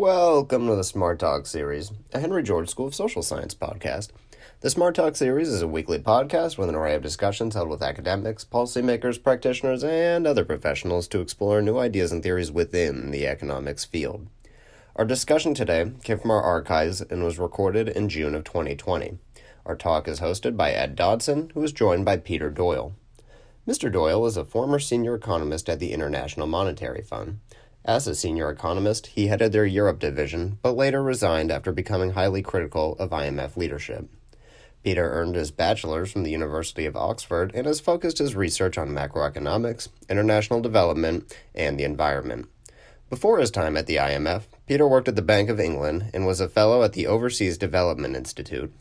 Welcome to the Smart Talk series, a Henry George School of Social Science podcast. The Smart Talk series is a weekly podcast with an array of discussions held with academics, policymakers, practitioners, and other professionals to explore new ideas and theories within the economics field. Our discussion today came from our archives and was recorded in June of 2020. Our talk is hosted by Ed Dodson, who is joined by Peter Doyle. Mr. Doyle is a former senior economist at the International Monetary Fund. As a senior economist, he headed their Europe division, but later resigned after becoming highly critical of IMF leadership. Peter earned his bachelor's from the University of Oxford and has focused his research on macroeconomics, international development, and the environment. Before his time at the IMF, Peter worked at the Bank of England and was a fellow at the Overseas Development Institute.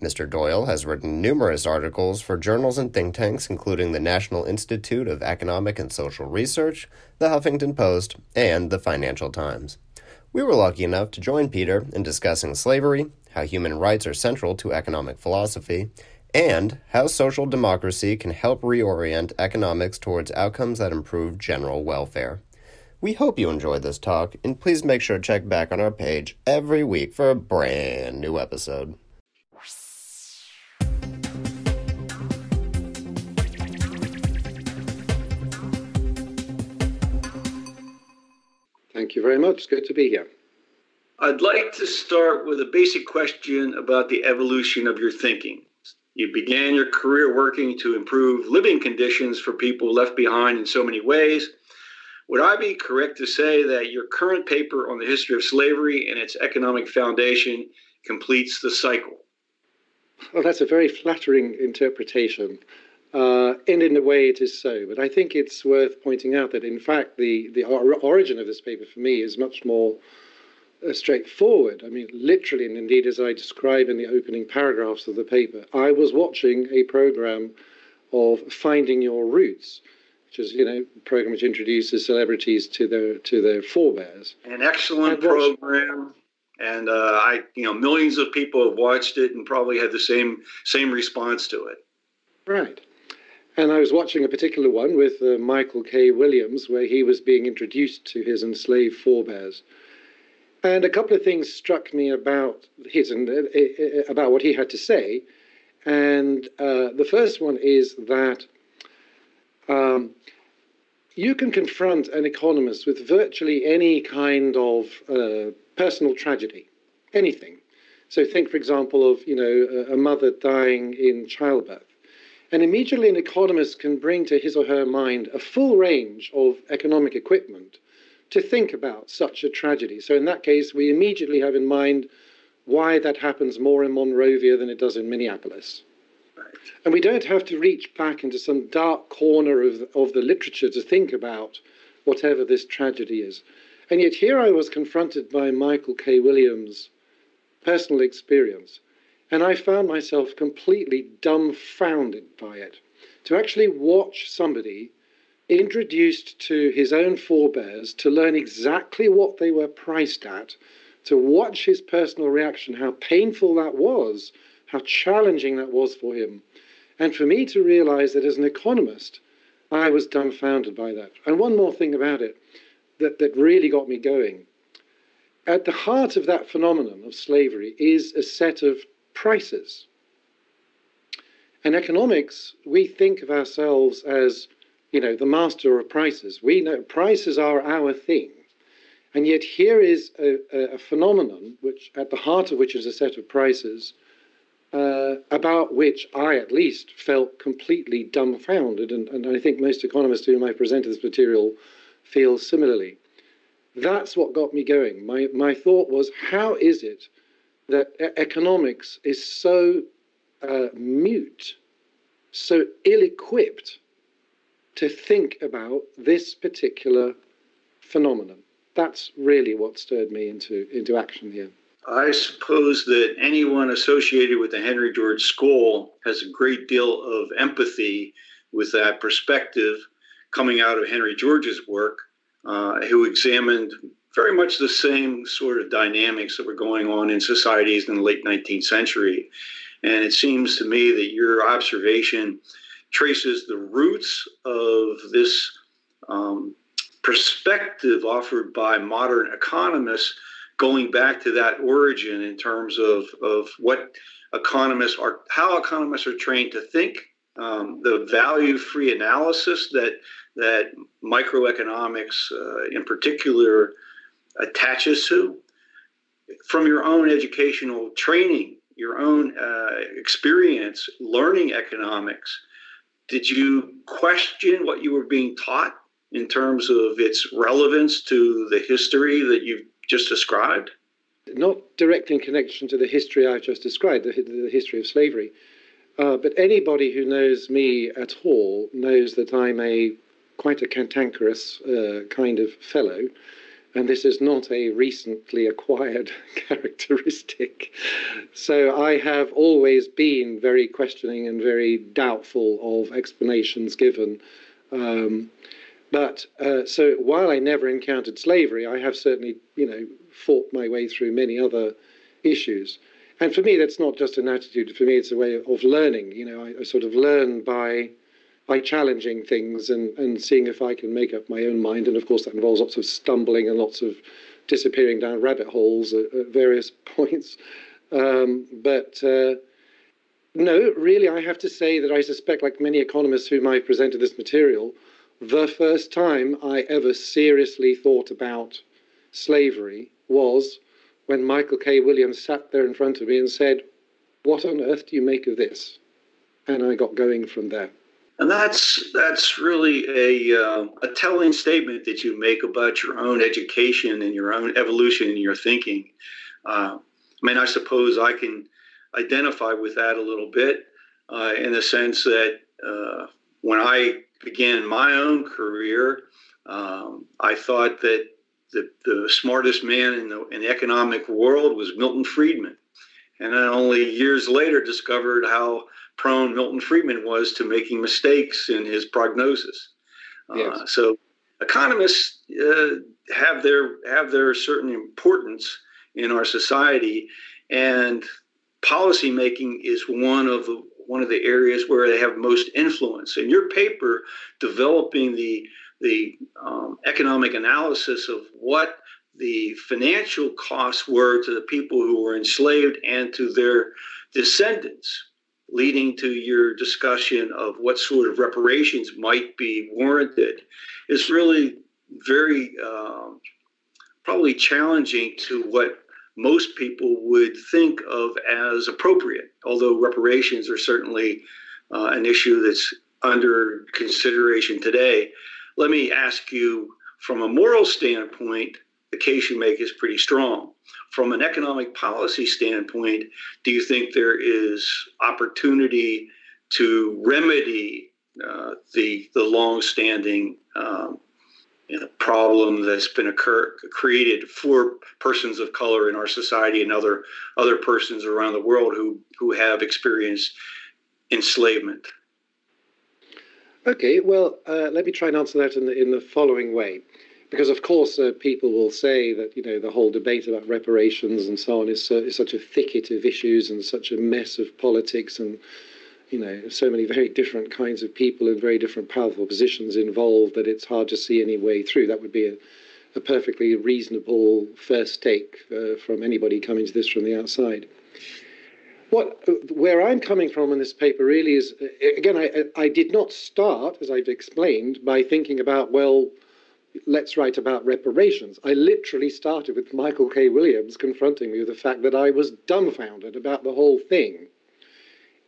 Mr. Doyle has written numerous articles for journals and think tanks, including the National Institute of Economic and Social Research, the Huffington Post, and the Financial Times. We were lucky enough to join Peter in discussing slavery, how human rights are central to economic philosophy, and how social democracy can help reorient economics towards outcomes that improve general welfare. We hope you enjoyed this talk, and please make sure to check back on our page every week for a brand new episode. Thank you very much. It's good to be here. I'd like to start with a basic question about the evolution of your thinking. You began your career working to improve living conditions for people left behind in so many ways. Would I be correct to say that your current paper on the history of slavery and its economic foundation completes the cycle? Well, that's a very flattering interpretation. Uh, and in a way, it is so. But I think it's worth pointing out that, in fact, the, the or- origin of this paper for me is much more uh, straightforward. I mean, literally, and indeed, as I describe in the opening paragraphs of the paper, I was watching a program of Finding Your Roots, which is, you know, a program which introduces celebrities to their to their forebears. An excellent program. And uh, I, you know, millions of people have watched it and probably had the same same response to it. Right. And I was watching a particular one with uh, Michael K. Williams, where he was being introduced to his enslaved forebears. And a couple of things struck me about his and uh, uh, about what he had to say. And uh, the first one is that um, you can confront an economist with virtually any kind of uh, personal tragedy, anything. So think, for example, of you know a mother dying in childbirth and immediately, an economist can bring to his or her mind a full range of economic equipment to think about such a tragedy. So, in that case, we immediately have in mind why that happens more in Monrovia than it does in Minneapolis. And we don't have to reach back into some dark corner of the, of the literature to think about whatever this tragedy is. And yet, here I was confronted by Michael K. Williams' personal experience and I found myself completely dumbfounded by it. To actually watch somebody introduced to his own forebears, to learn exactly what they were priced at, to watch his personal reaction, how painful that was, how challenging that was for him. And for me to realize that as an economist, I was dumbfounded by that. And one more thing about it that, that really got me going. At the heart of that phenomenon of slavery is a set of prices. In economics, we think of ourselves as, you know, the master of prices. We know prices are our thing. And yet here is a, a phenomenon which, at the heart of which is a set of prices, uh, about which I at least felt completely dumbfounded, and, and I think most economists to whom I presented this material feel similarly. That's what got me going. My, my thought was, how is it that economics is so uh, mute, so ill equipped to think about this particular phenomenon. That's really what stirred me into, into action here. I suppose that anyone associated with the Henry George School has a great deal of empathy with that perspective coming out of Henry George's work, uh, who examined very much the same sort of dynamics that were going on in societies in the late 19th century. And it seems to me that your observation traces the roots of this um, perspective offered by modern economists going back to that origin in terms of, of what economists are, how economists are trained to think, um, the value-free analysis that that microeconomics, uh, in particular, attaches to, from your own educational training, your own uh, experience learning economics. Did you question what you were being taught in terms of its relevance to the history that you've just described? Not direct in connection to the history I've just described, the, the history of slavery. Uh, but anybody who knows me at all knows that I'm a quite a cantankerous uh, kind of fellow, and this is not a recently acquired characteristic. So I have always been very questioning and very doubtful of explanations given. Um, but uh, so while I never encountered slavery, I have certainly, you know, fought my way through many other issues. And for me, that's not just an attitude. For me, it's a way of learning. You know, I, I sort of learn by by challenging things and, and seeing if I can make up my own mind. And of course, that involves lots of stumbling and lots of disappearing down rabbit holes at, at various points. Um, but uh, no, really, I have to say that I suspect, like many economists whom I've presented this material, the first time I ever seriously thought about slavery was when Michael K. Williams sat there in front of me and said, What on earth do you make of this? And I got going from there. And that's that's really a uh, a telling statement that you make about your own education and your own evolution in your thinking. Uh, I mean, I suppose I can identify with that a little bit uh, in the sense that uh, when I began my own career, um, I thought that the, the smartest man in the, in the economic world was Milton Friedman. And I only years later discovered how prone Milton Friedman was to making mistakes in his prognosis. Uh, yes. Uh, so economists uh, have their have their certain importance in our society, and policy making is one of the one of the areas where they have most influence. In your paper, developing the the um, economic analysis of what the financial costs were to the people who were enslaved and to their descendants leading to your discussion of what sort of reparations might be warranted is really very um, probably challenging to what most people would think of as appropriate, although reparations are certainly uh, an issue that's under consideration today. Let me ask you from a moral standpoint, the case you make is pretty strong from an economic policy standpoint, do you think there is opportunity to remedy uh, the the longstanding um, problem that's been occur- created for persons of color in our society and other other persons around the world who who have experienced enslavement? Okay, well, uh, let me try and answer that in the, in the following way because of course uh, people will say that you know the whole debate about reparations and so on is, uh, is such a thicket of issues and such a mess of politics and you know so many very different kinds of people in very different powerful positions involved that it's hard to see any way through. That would be a, a perfectly reasonable first take uh, from anybody coming to this from the outside. What, where I'm coming from in this paper really is, uh, again, I, I did not start, as I've explained, by thinking about, well, let's write about reparations. I literally started with Michael K. Williams confronting me with the fact that I was dumbfounded about the whole thing.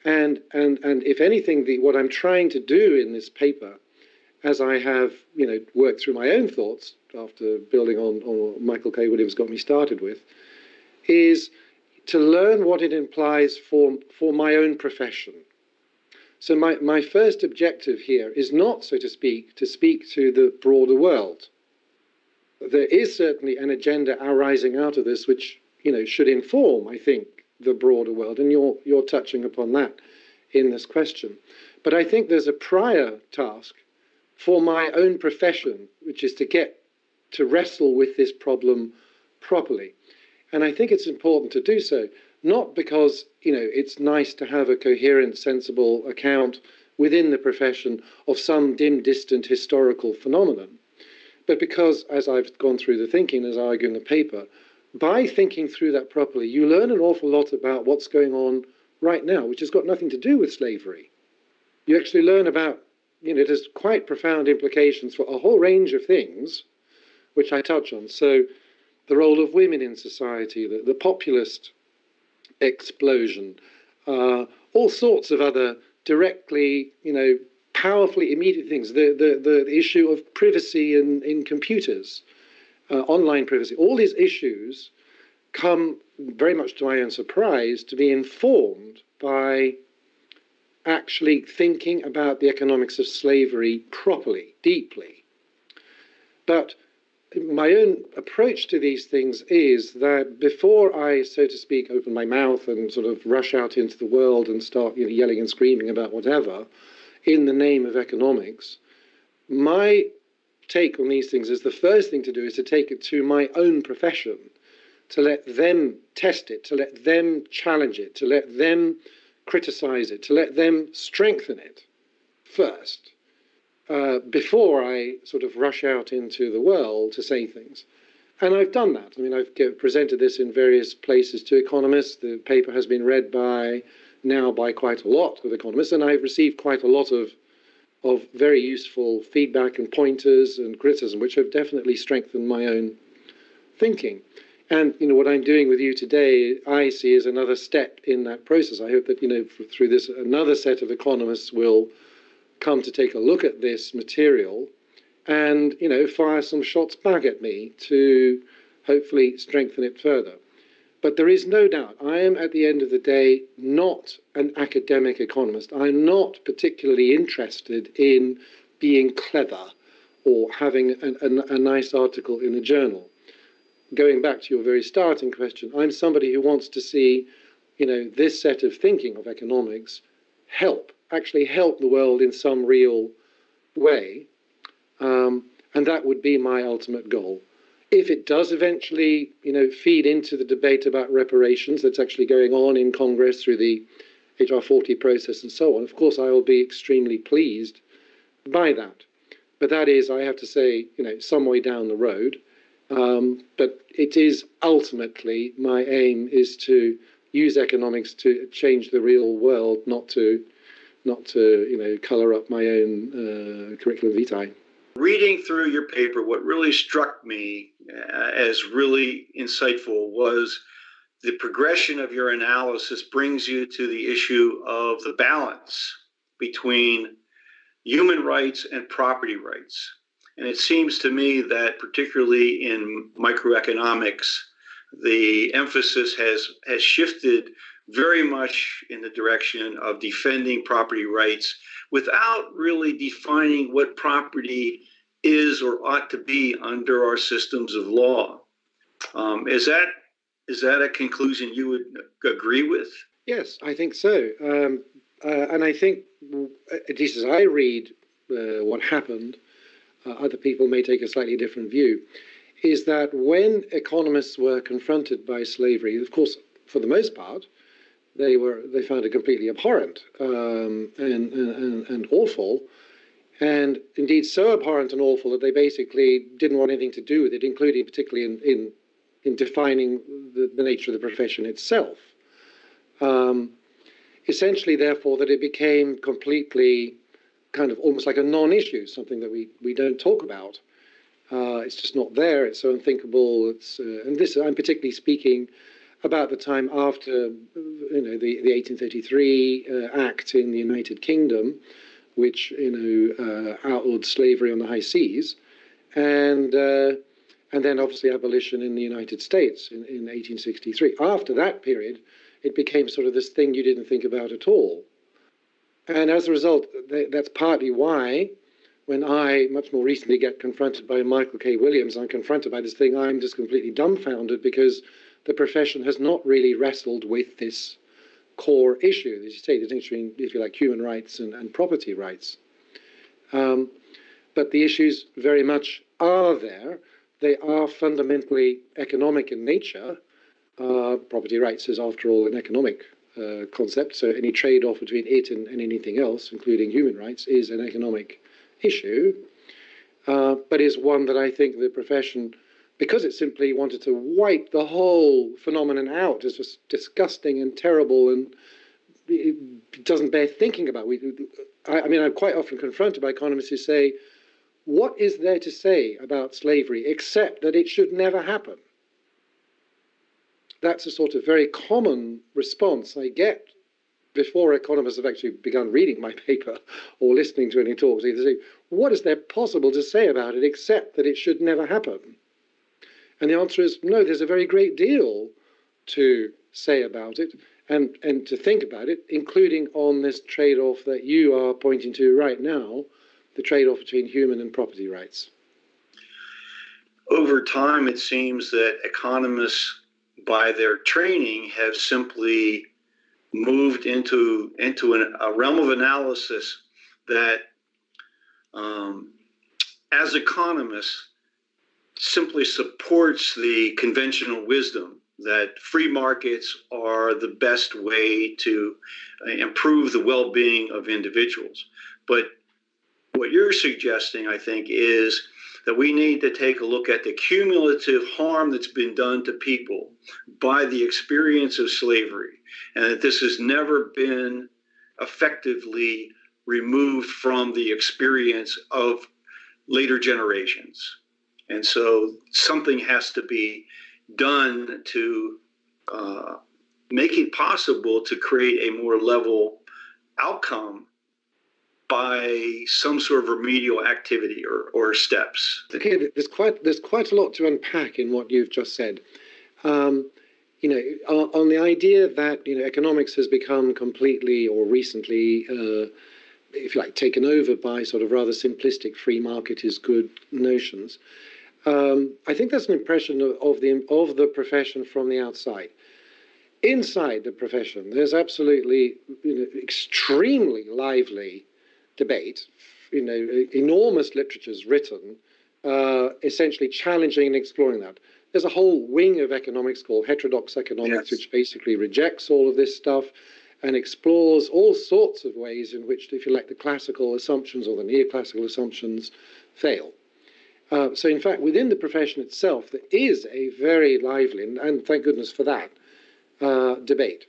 And, and, and if anything, the, what I'm trying to do in this paper, as I have you know, worked through my own thoughts after building on, on what Michael K. Williams got me started with, is to learn what it implies for, for my own profession so, my, my first objective here is not, so to speak, to speak to the broader world. There is certainly an agenda arising out of this which you know, should inform, I think, the broader world, and you're, you're touching upon that in this question. But I think there's a prior task for my own profession, which is to get to wrestle with this problem properly. And I think it's important to do so not because you know it's nice to have a coherent, sensible account within the profession of some dim, distant historical phenomenon, but because, as I've gone through the thinking, as I argue in the paper, by thinking through that properly, you learn an awful lot about what's going on right now, which has got nothing to do with slavery. You actually learn about, you know, it has quite profound implications for a whole range of things, which I touch on. So, the role of women in society, the, the populist explosion, uh, all sorts of other directly, you know, powerfully immediate things. The, the, the issue of privacy in, in computers, uh, online privacy, all these issues come very much to my own surprise to be informed by actually thinking about the economics of slavery properly, deeply. But my own approach to these things is that before I, so to speak, open my mouth and sort of rush out into the world and start you know, yelling and screaming about whatever in the name of economics, my take on these things is the first thing to do is to take it to my own profession, to let them test it, to let them challenge it, to let them criticize it, to let them strengthen it first uh, before I sort of rush out into the world to say things. And I've done that. I mean, I've presented this in various places to economists. The paper has been read by now by quite a lot of economists, and I've received quite a lot of of very useful feedback and pointers and criticism, which have definitely strengthened my own thinking. And you know what I'm doing with you today, I see as another step in that process. I hope that you know through this, another set of economists will come to take a look at this material and you know fire some shots back at me to hopefully strengthen it further. But there is no doubt, I am at the end of the day not an academic economist. I'm not particularly interested in being clever or having an, an, a nice article in a journal. Going back to your very starting question, I'm somebody who wants to see, you know, this set of thinking of economics help actually help the world in some real way. Um, and that would be my ultimate goal. If it does eventually, you know, feed into the debate about reparations that's actually going on in Congress through the HR 40 process and so on, of course, I will be extremely pleased by that. But that is, I have to say, you know, some way down the road. Um, but it is ultimately my aim is to use economics to change the real world, not to not to you know color up my own uh, curriculum vitae. Reading through your paper, what really struck me uh, as really insightful was the progression of your analysis brings you to the issue of the balance between human rights and property rights. And it seems to me that, particularly in microeconomics, the emphasis has, has shifted very much in the direction of defending property rights without really defining what property is or ought to be under our systems of law. Um, is that is that a conclusion you would agree with? Yes, I think so. Um, uh, and I think, at least as I read uh, what happened, uh, other people may take a slightly different view. Is that when economists were confronted by slavery, of course, for the most part, they were they found it completely abhorrent um, and, and, and awful, and indeed so abhorrent and awful that they basically didn't want anything to do with it, including particularly in in, in defining the, the nature of the profession itself. Um, essentially, therefore, that it became completely kind of almost like a non-issue, something that we, we don't talk about. Uh, it's just not there. It's so unthinkable. It's uh, and this I'm particularly speaking about the time after you know the, the 1833 uh, Act in the United Kingdom, which you know uh, outlawed slavery on the high seas, and uh, and then obviously abolition in the United States in, in 1863. After that period, it became sort of this thing you didn't think about at all, and as a result, that's partly why. When I, much more recently, get confronted by Michael K. Williams, I'm confronted by this thing, I'm just completely dumbfounded because the profession has not really wrestled with this core issue, as you say, the distinction between, if you like, human rights and, and property rights. Um, but the issues very much are there. They are fundamentally economic in nature. Uh, property rights is, after all, an economic uh, concept, so any trade off between it and, and, anything else, including human rights, is an economic issue, uh, but is one that I think the profession because it simply wanted to wipe the whole phenomenon out as just disgusting and terrible and it doesn't bear thinking about. We, I, I mean, I'm quite often confronted by economists who say, what is there to say about slavery except that it should never happen? That's a sort of very common response I get before economists have actually begun reading my paper or listening to any talks. They say, what is there possible to say about it except that it should never happen? And the answer is no, there's a very great deal to say about it and, and to think about it, including on this trade off that you are pointing to right now the trade off between human and property rights. Over time, it seems that economists, by their training, have simply moved into, into an, a realm of analysis that, um, as economists, simply supports the conventional wisdom that free markets are the best way to uh, improve the well being of individuals. But what you're suggesting, I think, is that we need to take a look at the cumulative harm that's been done to people by the experience of slavery, and that this has never been effectively removed from the experience of later generations. And so something has to be done to uh, make it possible to create a more level outcome by some sort of remedial activity or, or steps. Okay, there's quite there's quite a lot to unpack in what you've just said. Um, you know, on, the idea that you know economics has become completely or recently, uh, if you like, taken over by sort of rather simplistic free market is good notions. Um, I think that's an impression of, of, the of the profession from the outside. Inside the profession, there's absolutely you know, extremely lively debate. You know, enormous literatures written, uh, essentially challenging and exploring that. There's a whole wing of economics called heterodox economics, yes. which basically rejects all of this stuff and explores all sorts of ways in which, if you like, the classical assumptions or the neoclassical assumptions fail. Uh, so, in fact, within the profession itself, there is a very lively, and, and thank goodness for that, uh, debate.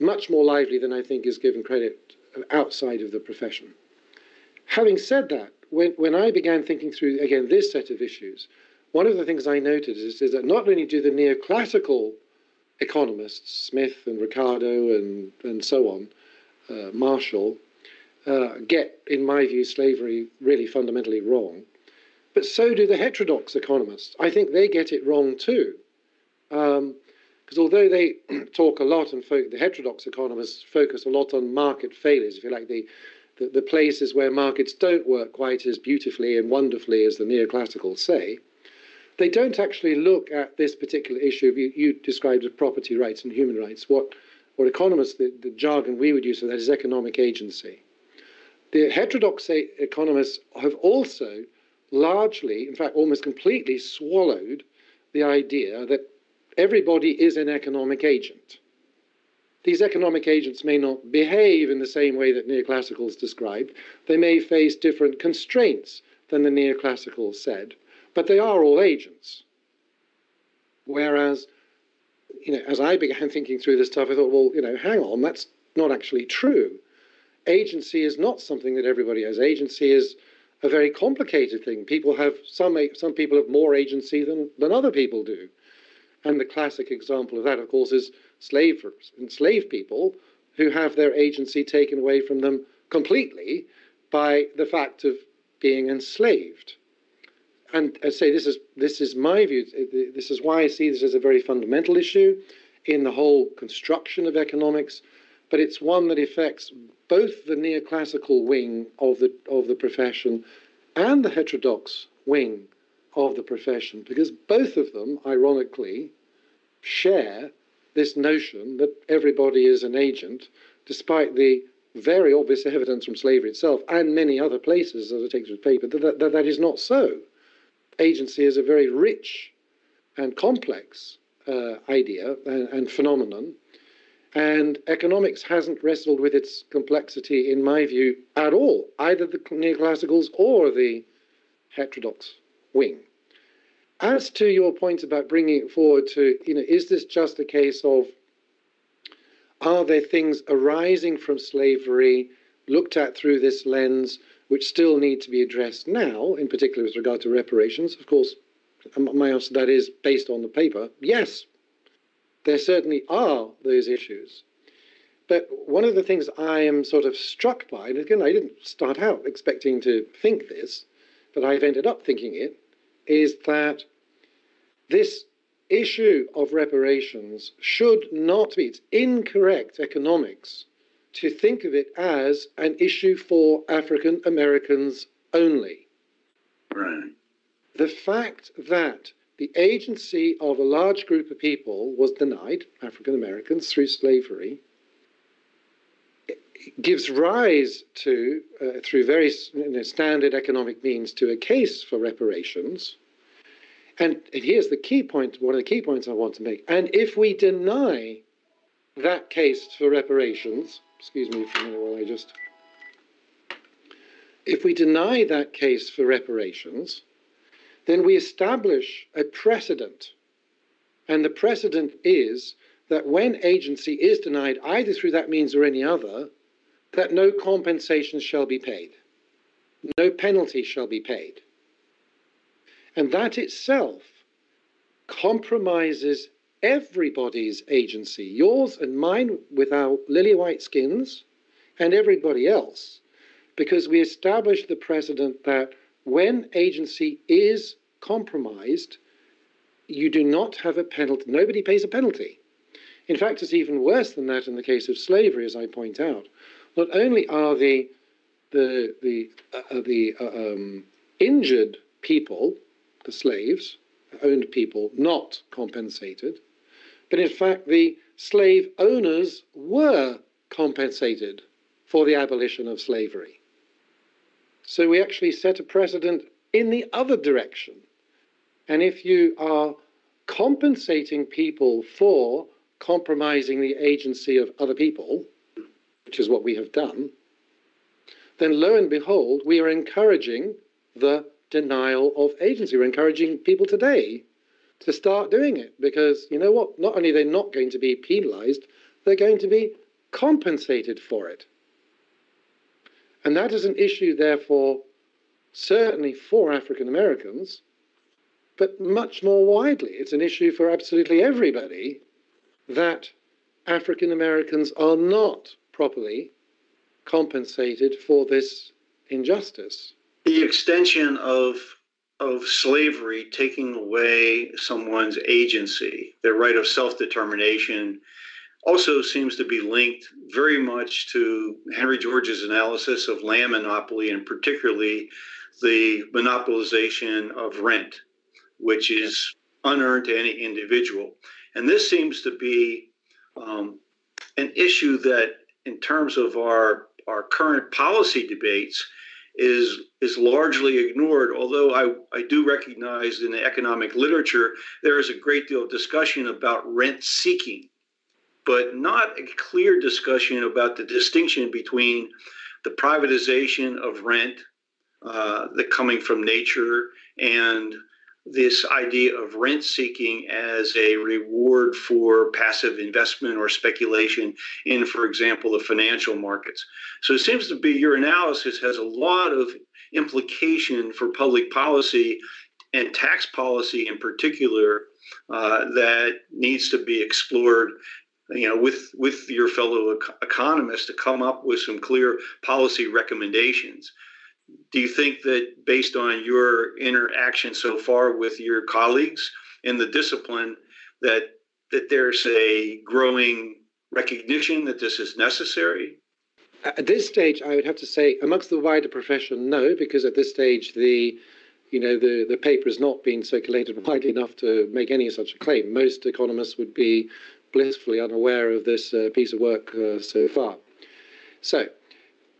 Much more lively than I think is given credit outside of the profession. Having said that, when, when I began thinking through, again, this set of issues, one of the things I noted is, is that not only do the neoclassical economists, Smith and Ricardo and, and so on, uh, Marshall, uh, get, in my view, slavery really fundamentally wrong but so do the heterodox economists. I think they get it wrong too. Because um, although they talk a lot, and the heterodox economists focus a lot on market failures, if you like, the, the, the places where markets don't work quite as beautifully and wonderfully as the neoclassicals say, they don't actually look at this particular issue you, you described as property rights and human rights. What, what economists, the, the jargon we would use for that is economic agency. The heterodox economists have also largely, in fact, almost completely swallowed the idea that everybody is an economic agent. These economic agents may not behave in the same way that neoclassicals described. They may face different constraints than the neoclassicals said, but they are all agents. Whereas, you know, as I began thinking through this stuff, I thought, well, you know, hang on, that's not actually true. Agency is not something that everybody has. Agency is a very complicated thing. People have some some people have more agency than than other people do, and the classic example of that, of course, is slavers, enslaved people who have their agency taken away from them completely by the fact of being enslaved. And I say this is this is my view. This is why I see this as a very fundamental issue in the whole construction of economics, but it's one that affects both the neoclassical wing of the, of the profession and the heterodox wing of the profession, because both of them, ironically, share this notion that everybody is an agent, despite the very obvious evidence from slavery itself and many other places, that it takes with paper, that, that that is not so. Agency is a very rich and complex uh, idea and, and phenomenon and economics hasn't wrestled with its complexity, in my view, at all, either the neoclassicals or the heterodox wing. as to your point about bringing it forward to, you know, is this just a case of are there things arising from slavery looked at through this lens which still need to be addressed now, in particular with regard to reparations? Of course, my answer to that is based on the paper yes, there certainly are those issues. But one of the things I am sort of struck by, and again, I didn't start out expecting to think this, but I've ended up thinking it, is that this issue of reparations should not be, it's incorrect economics to think of it as an issue for African Americans only. Right. The fact that the agency of a large group of people was denied, African Americans, through slavery, gives rise to, uh, through very you know, standard economic means, to a case for reparations. And, and here's the key point, one of the key points I want to make. And if we deny that case for reparations, excuse me for a minute while I just. If we deny that case for reparations, then we establish a precedent. And the precedent is that when agency is denied, either through that means or any other, that no compensation shall be paid, no penalty shall be paid. And that itself compromises everybody's agency, yours and mine with our lily white skins, and everybody else, because we establish the precedent that when agency is compromised, you do not have a penalty. Nobody pays a penalty. In fact, it's even worse than that in the case of slavery, as I point out. Not only are the the the uh, the uh, um, injured people, the slaves, owned people, not compensated, but in fact the slave owners were compensated for the abolition of slavery. So we actually set a precedent in the other direction. And if you are compensating people for compromising the agency of other people, which is what we have done, then lo and behold, we are encouraging the denial of agency. We're encouraging people today to start doing it because you know what? Not only are they not going to be penalized, they're going to be compensated for it. And that is an issue, therefore, certainly for African Americans, but much more widely. It's an issue for absolutely everybody that African Americans are not properly compensated for this injustice. The extension of of slavery taking away someone's agency, their right of self determination, also seems to be linked very much to Henry George's analysis of land monopoly and particularly the monopolization of rent, which is unearned to any individual. And this seems to be um, an issue that, in terms of our, our current policy debates, is is largely ignored. Although I, I do recognize in the economic literature there is a great deal of discussion about rent seeking but not a clear discussion about the distinction between the privatization of rent, uh, the coming from nature, and this idea of rent seeking as a reward for passive investment or speculation in, for example, the financial markets. So it seems to be your analysis has a lot of implication for public policy and tax policy in particular uh, that needs to be explored you know, with with your fellow economists to come up with some clear policy recommendations. Do you think that, based on your interaction so far with your colleagues in the discipline, that that there's a growing recognition that this is necessary? At this stage, I would have to say, amongst the wider profession, no, because at this stage the you know, the, the paper has not been circulated widely enough to make any such a claim. Most economists would be blissfully unaware of this uh, piece of work uh, so far. So,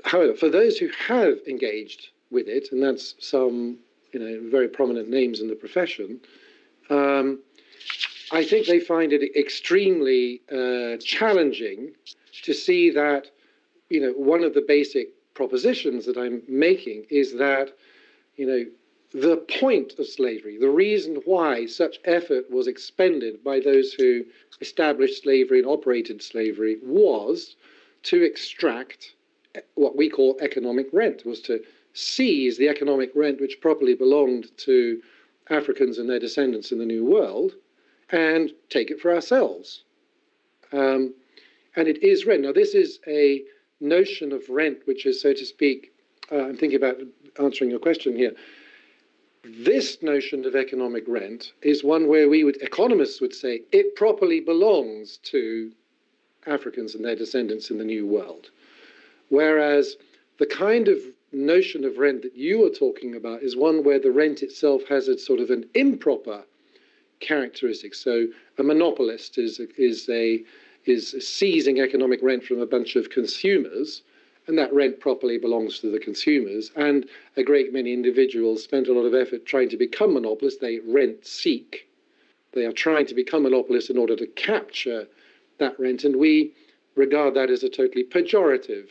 however, for those who have engaged with it, and that's some you know very prominent names in the profession, um, I think they find it extremely uh, challenging to see that you know one of the basic propositions that I'm making is that you know the point of slavery, the reason why such effort was expended by those who established slavery and operated slavery was to extract what we call economic rent, was to seize the economic rent which properly belonged to Africans and their descendants in the New World and take it for ourselves. Um, and it is rent. Now, this is a notion of rent which is, so to speak, uh, I'm thinking about answering your question here this notion of economic rent is one where we would, economists would say, it properly belongs to Africans and their descendants in the New World. Whereas the kind of notion of rent that you are talking about is one where the rent itself has a sort of an improper characteristic. So a monopolist is, is, a, is seizing economic rent from a bunch of consumers and that rent properly belongs to the consumers. And a great many individuals spent a lot of effort trying to become monopolists. They rent seek. They are trying to become monopolists in order to capture that rent. And we regard that as a totally pejorative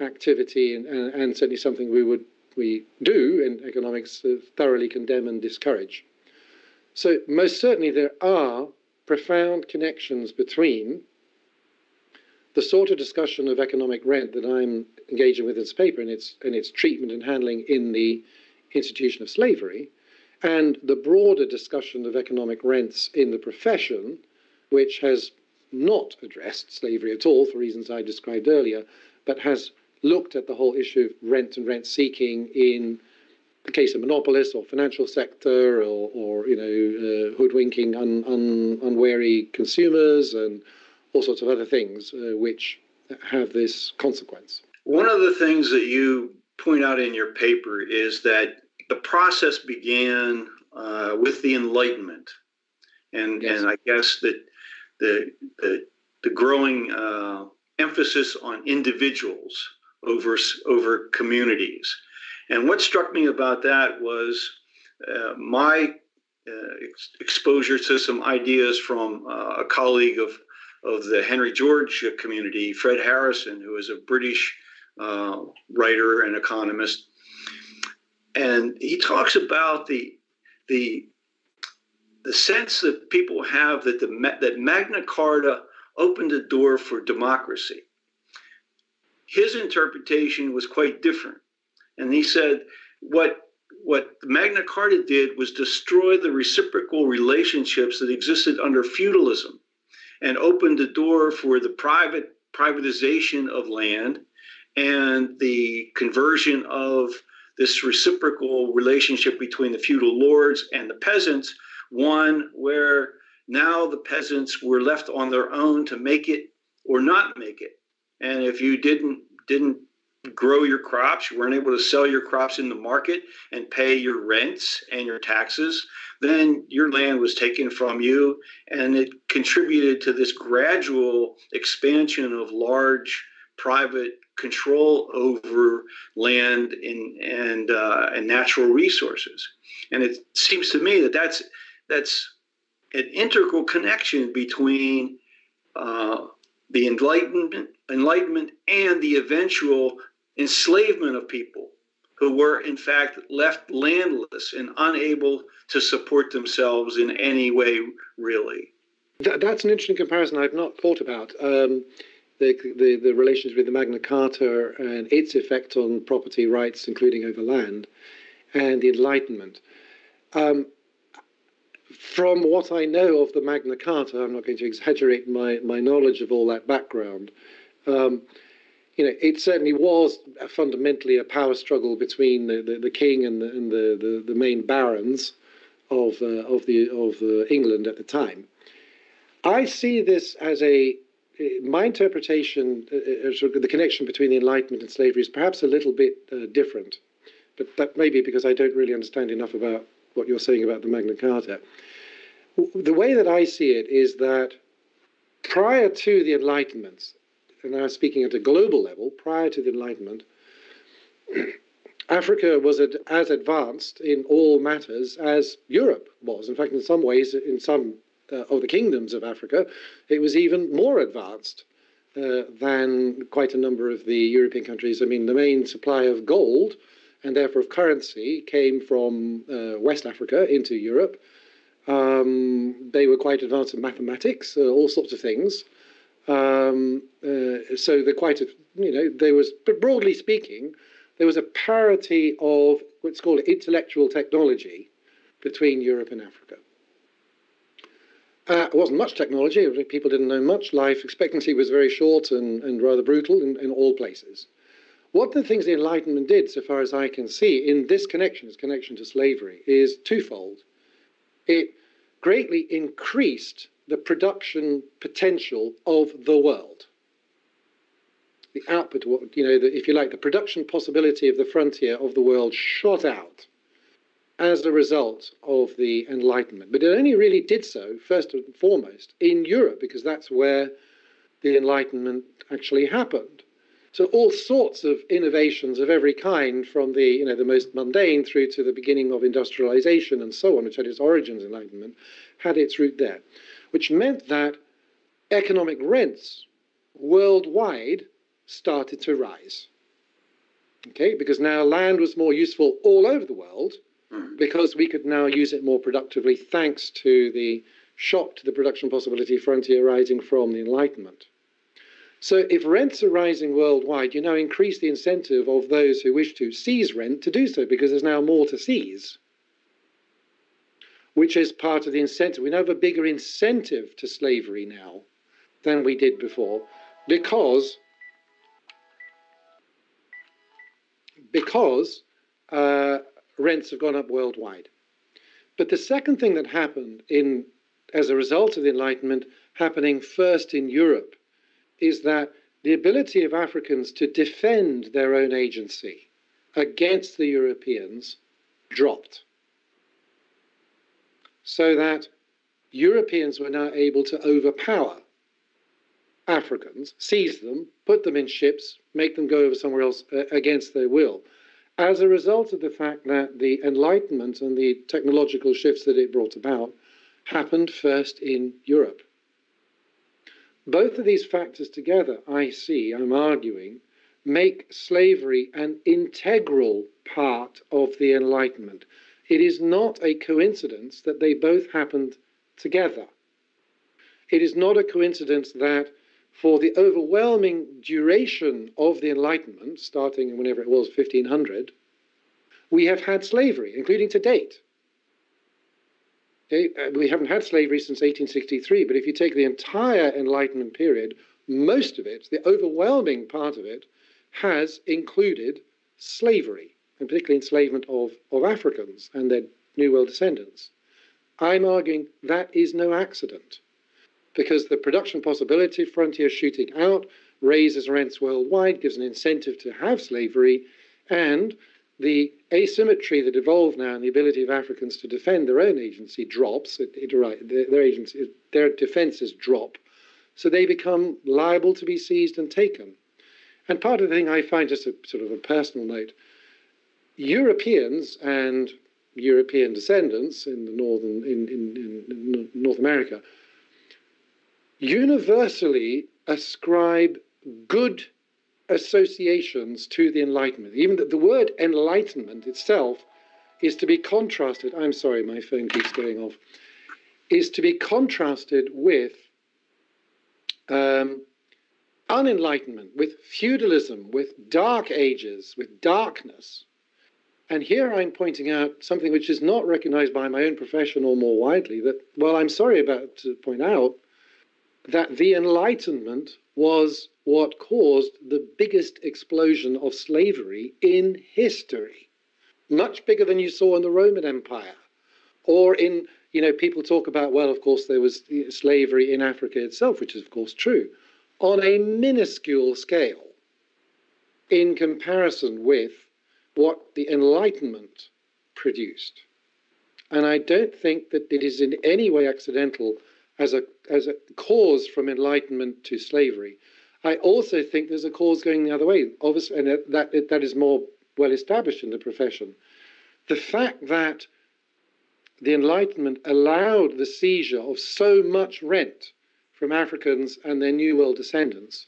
activity and, and, and certainly something we would we do in economics uh, thoroughly condemn and discourage. So most certainly there are profound connections between the sort of discussion of economic rent that I'm engaging with in this paper and its, and its treatment and handling in the institution of slavery, and the broader discussion of economic rents in the profession, which has not addressed slavery at all for reasons I described earlier, but has looked at the whole issue of rent and rent seeking in the case of monopolists or financial sector or, or you know, uh, hoodwinking un, un, unwary consumers and all sorts of other things uh, which have this consequence. One of the things that you point out in your paper is that the process began uh, with the Enlightenment, and yes. and I guess that the the, the growing uh, emphasis on individuals over over communities. And what struck me about that was uh, my uh, ex- exposure to some ideas from uh, a colleague of of the Henry George community, Fred Harrison, who is a British uh, writer and economist, and he talks about the the the sense that people have that the that Magna Carta opened the door for democracy. His interpretation was quite different, and he said what what Magna Carta did was destroy the reciprocal relationships that existed under feudalism and opened the door for the private privatization of land and the conversion of this reciprocal relationship between the feudal lords and the peasants, one where now the peasants were left on their own to make it or not make it. And if you didn't didn't grow your crops, you weren't able to sell your crops in the market and pay your rents and your taxes, then your land was taken from you and it contributed to this gradual expansion of large private control over land and and, uh, and natural resources. And it seems to me that that's that's an integral connection between uh, the enlightenment, enlightenment, and the eventual enslavement of people who were in fact left landless and unable to support themselves in any way, really. That, that's an interesting comparison I've not thought about. Um, the, the, the relations with the Magna Carta and its effect on property rights, including over land, and the Enlightenment. Um, from what I know of the Magna Carta, I'm not going to exaggerate my, my knowledge of all that background. Um, you know, it certainly was fundamentally a power struggle between the, the, the king and the, and the, the, the main barons of uh, of the of uh, England at the time. I see this as a my interpretation, uh, uh sort of the connection between the Enlightenment and slavery is perhaps a little bit uh, different, but that may be because I don't really understand enough about what you're saying about the Magna Carta. The way that I see it is that prior to the Enlightenment, and now speaking at a global level, prior to the Enlightenment, Africa was as advanced in all matters as Europe was. In fact, in some ways, in some uh, of the kingdoms of Africa, it was even more advanced uh, than quite a number of the European countries. I mean, the main supply of gold and therefore of currency came from uh, West Africa into Europe. Um, they were quite advanced in mathematics, uh, all sorts of things. Um, uh, so they're quite, a, you know, there was, but broadly speaking, there was a parity of what's called intellectual technology between Europe and Africa. Uh, it wasn't much technology. People didn't know much. Life expectancy was very short and, and rather brutal in, in all places. What the things the Enlightenment did, so far as I can see, in this connection, its connection to slavery, is twofold. It greatly increased the production potential of the world. The output, you know, the, if you like, the production possibility of the frontier of the world shot out as a result of the Enlightenment. But it only really did so, first and foremost, in Europe, because that's where the Enlightenment actually happened. So all sorts of innovations of every kind, from the you know the most mundane through to the beginning of industrialization and so on, which had its origins in Enlightenment, had its root there, which meant that economic rents worldwide started to rise. Okay, because now land was more useful all over the world Mm. because we could now use it more productively thanks to the shock to the production possibility frontier arising from the Enlightenment. So, if rents are rising worldwide, you now increase the incentive of those who wish to seize rent to do so because there's now more to seize, which is part of the incentive. We now have a bigger incentive to slavery now than we did before because because uh, rents have gone up worldwide. But the second thing that happened in, as a result of the Enlightenment, happening first in Europe, is that the ability of Africans to defend their own agency against the Europeans dropped. So that Europeans were now able to overpower Africans, seize them, put them in ships, make them go over somewhere else uh, against their will as a result of the fact that the Enlightenment and the technological shifts that it brought about happened first in Europe. Both of these factors together, I see, I'm arguing, make slavery an integral part of the Enlightenment. It is not a coincidence that they both happened together. It is not a coincidence that for the overwhelming duration of the Enlightenment, starting whenever it was 1500, we have had slavery, including to date. Uh, we haven't had slavery since 1863, but if you take the entire Enlightenment period, most of it, the overwhelming part of it, has included slavery, and particularly enslavement of, of Africans and their New World descendants. I'm arguing that is no accident because the production possibility frontier shooting out raises rents worldwide, gives an incentive to have slavery, and the asymmetry that evolved now in the ability of Africans to defend their own agency drops. It, it, their, agency, their defences drop, so they become liable to be seized and taken. And part of the thing I find, just a sort of a personal note, Europeans and European descendants in the northern in, in, in North America universally ascribe good associations to the Enlightenment. Even the, the word enlightenment itself is to be contrasted. I'm sorry, my phone keeps going off. Is to be contrasted with um, unenlightenment, with feudalism, with dark ages, with darkness. And here I'm pointing out something which is not recognized by my own profession or more widely that, well, I'm sorry about to point out, that the Enlightenment was what caused the biggest explosion of slavery in history. Much bigger than you saw in the Roman Empire. Or in, you know, people talk about, well, of course, there was slavery in Africa itself, which is, of course, true, on a minuscule scale in comparison with what the Enlightenment produced. And I don't think that it is in any way accidental as a, as a cause from enlightenment to slavery. I also think there's a cause going the other way, obviously, and that, that is more well established in the profession. The fact that the Enlightenment allowed the seizure of so much rent from Africans and their New World descendants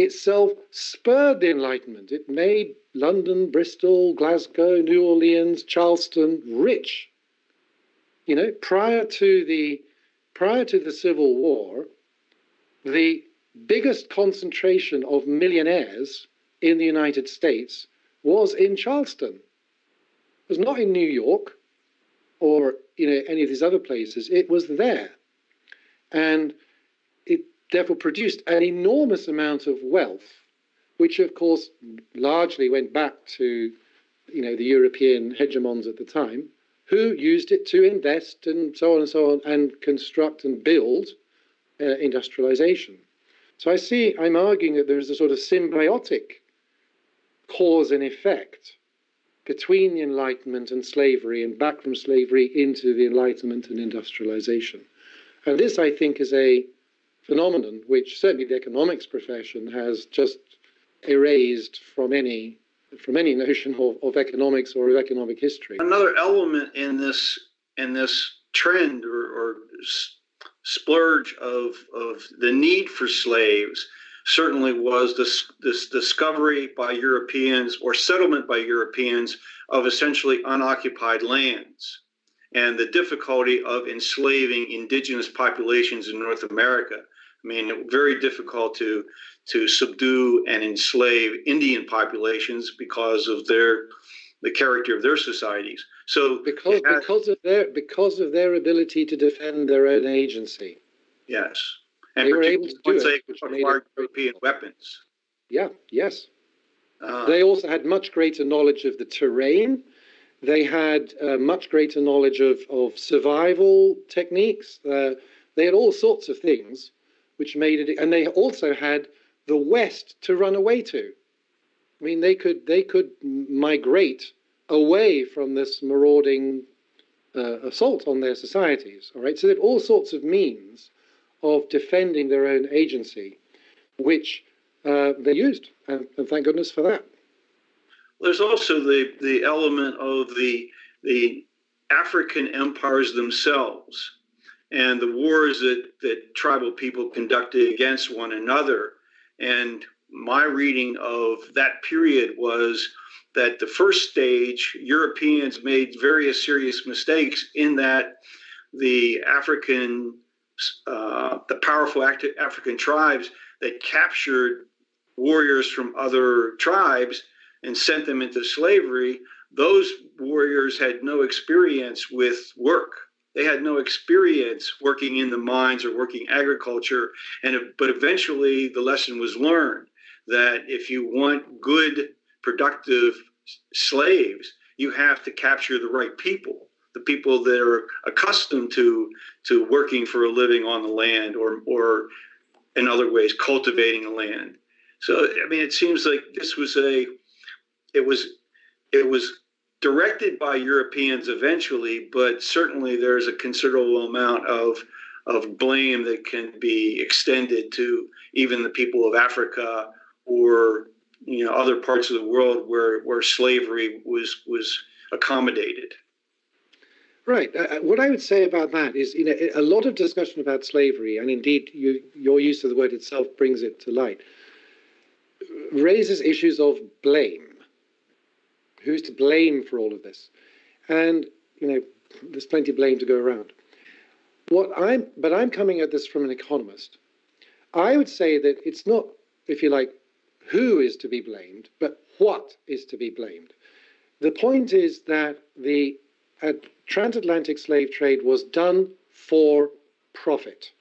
itself spurred the Enlightenment. It made London, Bristol, Glasgow, New Orleans, Charleston rich. You know, prior to the prior to the Civil War, the biggest concentration of millionaires in the United States was in Charleston. It was not in New York or you know any of these other places. It was there, and it therefore produced an enormous amount of wealth, which of course largely went back to you know the European hegemons at the time, who used it to invest and so on and so on and construct and build uh, industrialization. So I see I'm arguing that there is a sort of symbiotic cause and effect between the Enlightenment and slavery and back from slavery into the Enlightenment and industrialization. And this, I think, is a phenomenon which certainly the economics profession has just erased from any from any notion of, of economics or of economic history. Another element in this in this trend or, or splurge of of the need for slaves certainly was this, this discovery by Europeans or settlement by Europeans of essentially unoccupied lands and the difficulty of enslaving indigenous populations in North America. I mean, very difficult to to subdue and enslave Indian populations because of their the character of their societies. So because had, because of their because of their ability to defend their own agency. Yes, and they were able to do it, acquired European weapons. Yeah. Yes. Uh, they also had much greater knowledge of the terrain. They had uh, much greater knowledge of, of survival techniques. Uh, they had all sorts of things which made it, and they also had the West to run away to. I mean, they could they could migrate away from this marauding uh, assault on their societies. All right, so they had all sorts of means of defending their own agency, which uh, they used, and, and, thank goodness for that. There's also the the element of the the African empires themselves and the wars that, that tribal people conducted against one another. And my reading of that period was that the first stage, Europeans made various serious mistakes in that the African uh, the powerful African tribes that captured warriors from other tribes and sent them into slavery, those warriors had no experience with work. They had no experience working in the mines or working agriculture. And but eventually, the lesson was learned that if you want good, productive slaves, you have to capture the right people the people that are accustomed to to working for a living on the land or or in other ways cultivating the land. So I mean it seems like this was a it was it was directed by Europeans eventually, but certainly there's a considerable amount of of blame that can be extended to even the people of Africa or you know other parts of the world where where slavery was was accommodated. Right. Uh, uh, what I would say about that is, you know, a lot of discussion about slavery, and indeed you, your use of the word itself brings it to light, raises issues of blame. Who's to blame for all of this? And, you know, there's plenty of blame to go around. What I'm, but I'm coming at this from an economist. I would say that it's not, if you like, who is to be blamed, but what is to be blamed. The point is that the uh, transatlantic slave trade was done for profit.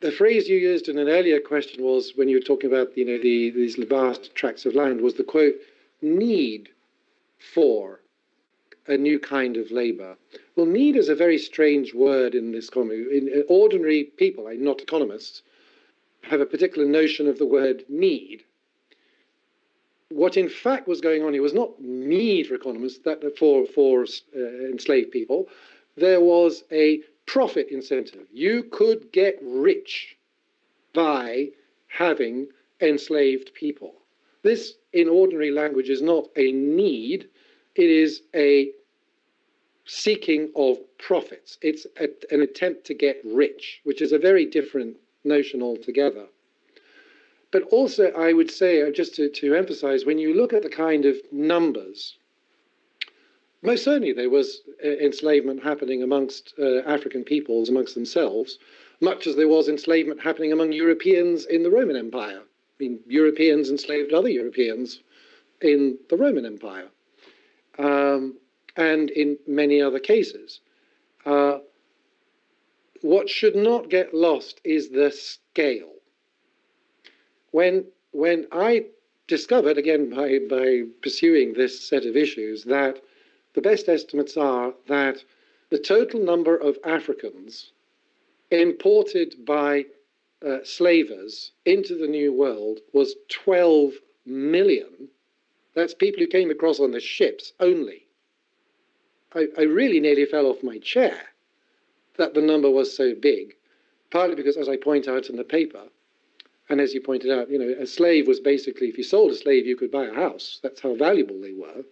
The phrase you used in an earlier question was when you were talking about you know the, these vast tracts of land was the quote need for a new kind of labor. Well, need is a very strange word in this economy. In, ordinary people, not economists, have a particular notion of the word need what in fact was going on here was not need for economists that for for uh, enslaved people. There was a profit incentive. You could get rich by having enslaved people. This, in ordinary language, is not a need. It is a seeking of profits. It's a, an attempt to get rich, which is a very different notion altogether. but also, I would say, uh, just to, to emphasize, when you look at the kind of numbers, most certainly there was uh, enslavement happening amongst uh, African peoples, amongst themselves, much as there was enslavement happening among Europeans in the Roman Empire. I mean, Europeans enslaved other Europeans in the Roman Empire, um, and in many other cases. Uh, what should not get lost is the scale when when I discovered again by by pursuing this set of issues that the best estimates are that the total number of Africans imported by uh, slavers into the New World was 12 million. That's people who came across on the ships only. I, I really nearly fell off my chair that the number was so big, partly because, as I point out in the paper, and as you pointed out, you know, a slave was basically, if you sold a slave, you could buy a house. That's how valuable they were.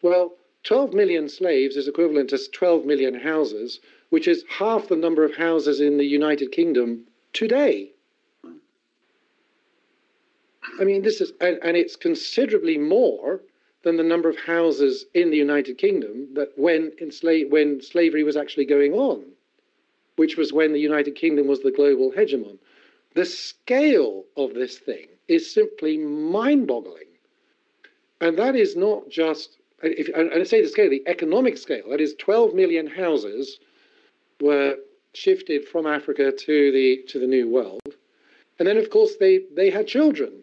Well, 12 million slaves is equivalent to 12 million houses, which is half the number of houses in the United Kingdom today. I mean, this is, and, and it's considerably more than the number of houses in the United Kingdom that when, ensla- when slavery was actually going on, which was when the United Kingdom was the global hegemon. The scale of this thing is simply mind boggling. And that is not just, if, and I say the scale, the economic scale, that is 12 million houses were shifted from Africa to the, to the New World. And then, of course, they, they had children.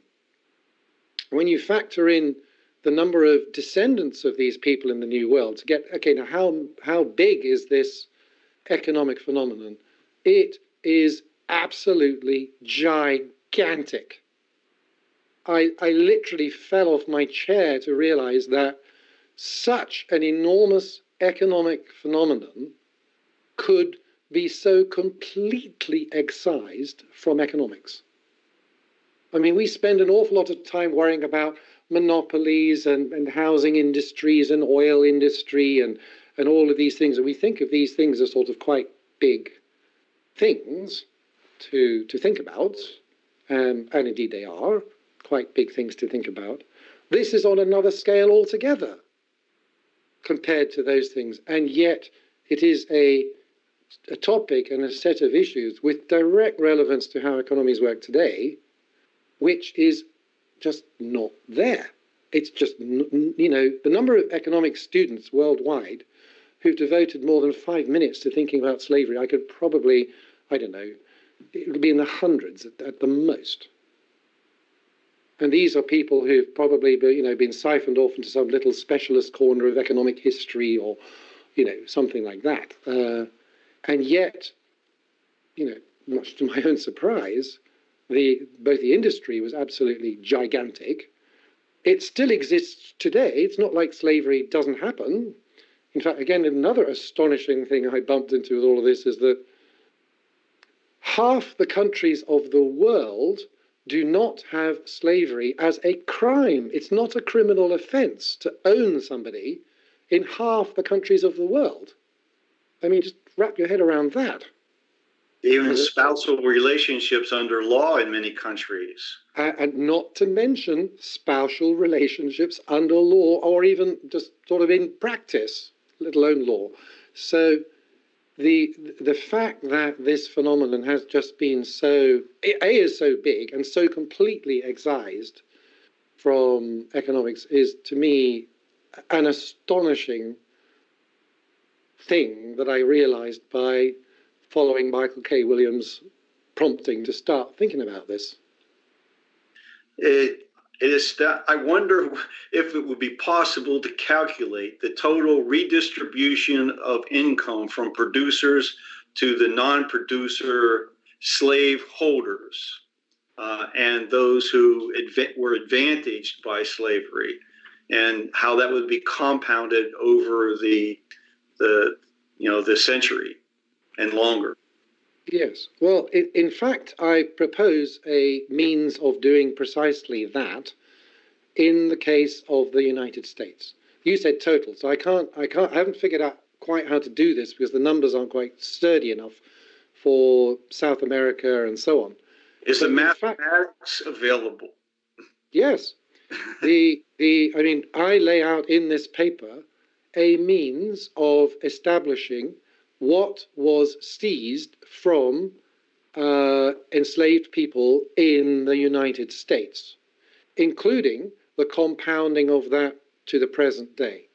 When you factor in the number of descendants of these people in the New World to get, okay, now how, how big is this economic phenomenon? It is absolutely gigantic. I, I literally fell off my chair to realize that such an enormous economic phenomenon could be so completely excised from economics. I mean, we spend an awful lot of time worrying about monopolies and, and housing industries and oil industry and, and all of these things. And we think of these things as sort of quite big things to, to think about, um, and indeed they are quite big things to think about. This is on another scale altogether compared to those things, and yet it is a, a topic and a set of issues with direct relevance to how economies work today, which is just not there. It's just, you know, the number of economic students worldwide who've devoted more than five minutes to thinking about slavery, I could probably, I don't know, it would be in the hundreds at, at the most. And these are people who've probably been, you know, been siphoned off into some little specialist corner of economic history or, you know, something like that. Uh, and yet, you know, much to my own surprise, the, both the industry was absolutely gigantic. It still exists today. It's not like slavery doesn't happen. In fact, again, another astonishing thing I bumped into with all of this is that half the countries of the world do not have slavery as a crime. It's not a criminal offense to own somebody in half the countries of the world. I mean, just wrap your head around that. Even spousal relationships under law in many countries. and not to mention spousal relationships under law or even just sort of in practice, let alone law. So the the fact that this phenomenon has just been so a is so big and so completely excised from economics is to me an astonishing thing that I realized by following Michael K. Williams' prompting to start thinking about this. It, it is that I wonder if it would be possible to calculate the total redistribution of income from producers to the non-producer slave holders uh, and those who adv- were advantaged by slavery, and how that would be compounded over the the you know the century and longer. Yes. Well, in fact, I propose a means of doing precisely that in the case of the United States. You said total, so I can't, I can't, I haven't figured out quite how to do this because the numbers aren't quite sturdy enough for South America and so on. Is the mathematics fact, available? Yes. the the I mean, I lay out in this paper a means of establishing what was seized from uh, enslaved people in the United States, including the compounding of that to the present day.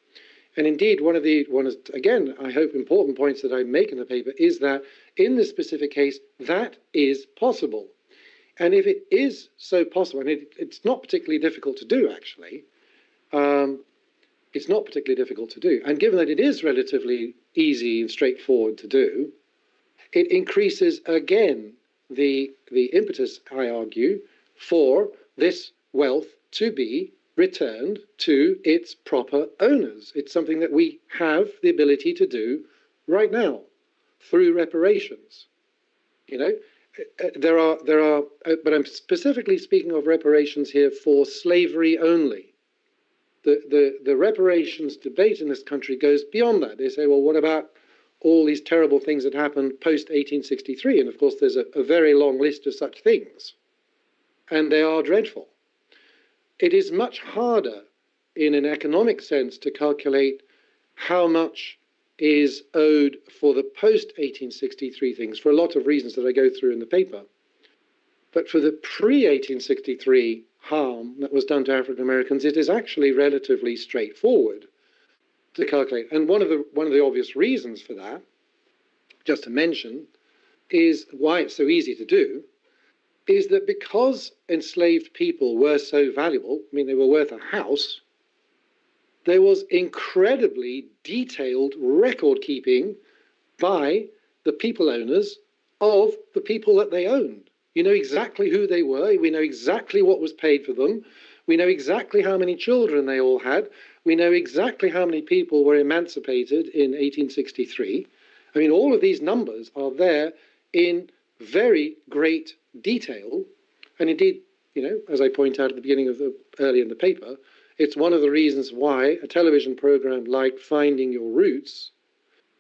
And indeed, one of the one of, again, I hope important points that I make in the paper is that in this specific case, that is possible. And if it is so possible, and it, it's not particularly difficult to do, actually, um, it's not particularly difficult to do. And given that it is relatively easy and straightforward to do, it increases again the, the impetus, I argue, for this wealth to be returned to its proper owners. It's something that we have the ability to do right now through reparations. You know, uh, there are there are, uh, but I'm specifically speaking of reparations here for slavery only. The the the reparations debate in this country goes beyond that. They say, well, what about all these terrible things that happened post 1863? And of course, there's a, a very long list of such things, and they are dreadful. It is much harder, in an economic sense, to calculate how much is owed for the post 1863 things for a lot of reasons that I go through in the paper. But for the pre 1863 harm that was done to African Americans, it is actually relatively straightforward to calculate. And one of the one of the obvious reasons for that, just to mention, is why it's so easy to do, is that because enslaved people were so valuable, I mean they were worth a house, there was incredibly detailed record keeping by the people owners of the people that they owned. You know exactly who they were, we know exactly what was paid for them, we know exactly how many children they all had, we know exactly how many people were emancipated in 1863. I mean, all of these numbers are there in very great detail. And indeed, you know, as I point out at the beginning of the early in the paper, it's one of the reasons why a television program like Finding Your Roots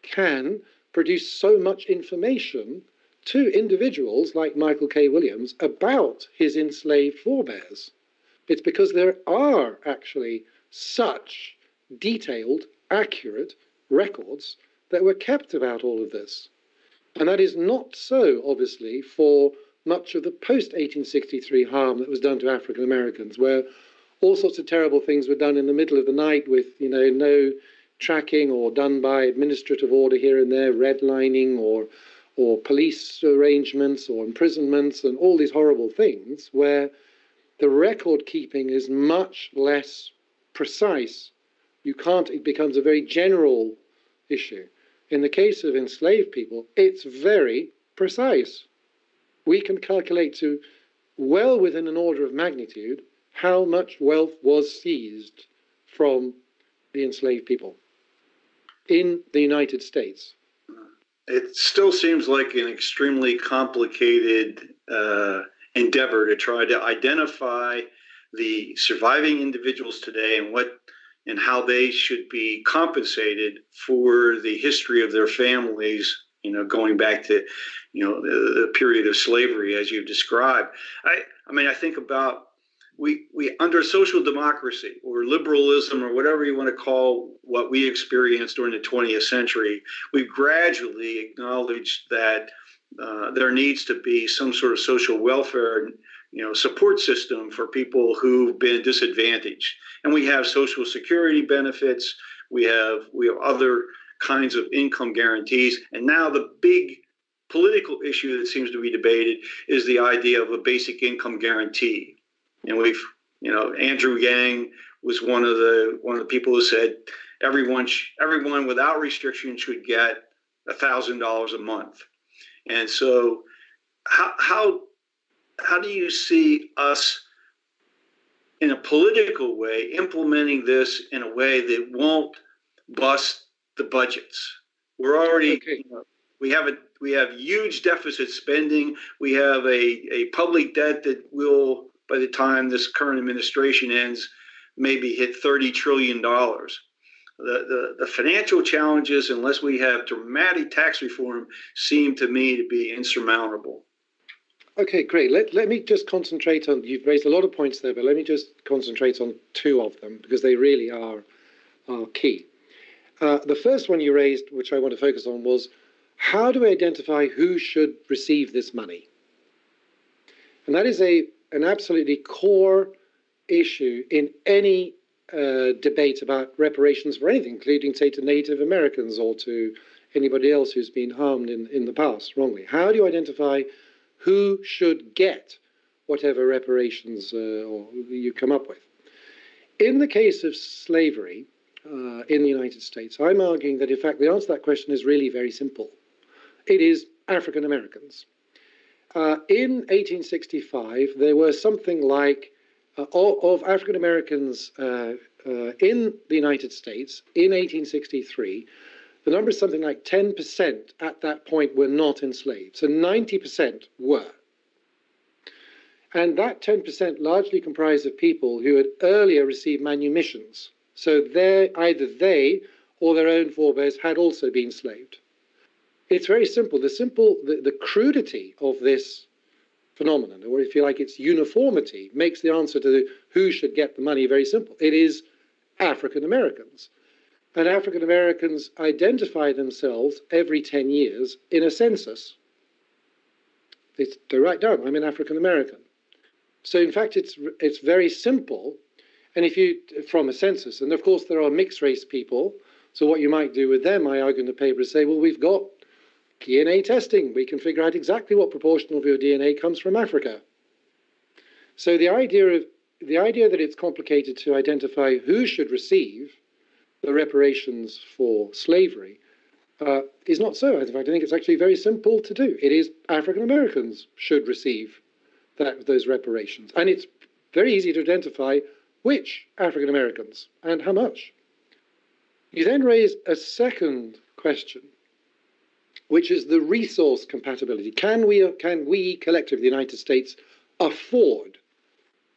can produce so much information to individuals like Michael K. Williams about his enslaved forebears. It's because there are actually such detailed, accurate records that were kept about all of this. And that is not so, obviously, for much of the post 1863 harm that was done to African Americans, where all sorts of terrible things were done in the middle of the night with, you know, no tracking or done by administrative order here and there, redlining or or police arrangements or imprisonments and all these horrible things where the record keeping is much less precise. You can't, it becomes a very general issue. In the case of enslaved people, it's very precise. We can calculate to well within an order of magnitude how much wealth was seized from the enslaved people in the United States. It still seems like an extremely complicated uh, endeavor to try to identify the surviving individuals today and what and how they should be compensated for the history of their families you know going back to you know the, the period of slavery as you described. I i mean i think about we we under social democracy or liberalism or whatever you want to call what we experienced during the 20th century, we gradually acknowledged that uh, there needs to be some sort of social welfare you know support system for people who've been disadvantaged. And we have social security benefits we have we have other kinds of income guarantees and now the big political issue that seems to be debated is the idea of a basic income guarantee and we've you know Andrew Yang was one of the one of the people who said everyone everyone without restriction should get a thousand dollars a month, and so how how how do you see us in a political way implementing this in a way that won't bust the budgets? We're already okay. you know, we have a we have huge deficit spending. We have a, a public debt that will by the time this current administration ends, maybe hit $30 trillion. The, the, the financial challenges, unless we have dramatic tax reform, seem to me to be insurmountable. Okay, great. Let, let me just concentrate on, you've raised a lot of points there, but let me just concentrate on two of them because they really are, are key. Uh, the first one you raised, which I want to focus on, was how do we identify who should receive this money? And that is a, an absolutely core issue in any uh, debate about reparations for anything, including, say, to Native Americans or to anybody else who's been harmed in, in the past wrongly. How do you identify who should get whatever reparations uh, you come up with? In the case of slavery uh, in the United States, I'm arguing that, in fact, the answer to that question is really very simple. It is African Americans. Uh, in 1865, there were something like uh, of African Americans uh, uh, in the United States in 1863, the number is something like 10% at that point were not enslaved. So 90% were. And that 10% largely comprised of people who had earlier received manumissions. So either they or their own forebears had also been enslaved. It's very simple. The simple, the, the crudity of this phenomenon, or if you like, its uniformity, makes the answer to the, who should get the money very simple. It is African Americans. And African Americans identify themselves every 10 years in a census. They, they write down, I'm an African American. So, in fact, it's, it's very simple. And if you, from a census, and of course, there are mixed race people. So, what you might do with them, I argue in the paper, is say, well, we've got DNA testing. We can figure out exactly what proportion of your DNA comes from Africa. So the idea of the idea that it's complicated to identify who should receive the reparations for slavery uh, is not so. In fact, I think it's actually very simple to do. It is African Americans should receive that, those reparations, and it's very easy to identify which African Americans and how much. You then raise a second question, which is the resource compatibility. Can we, can we collectively, the United States, afford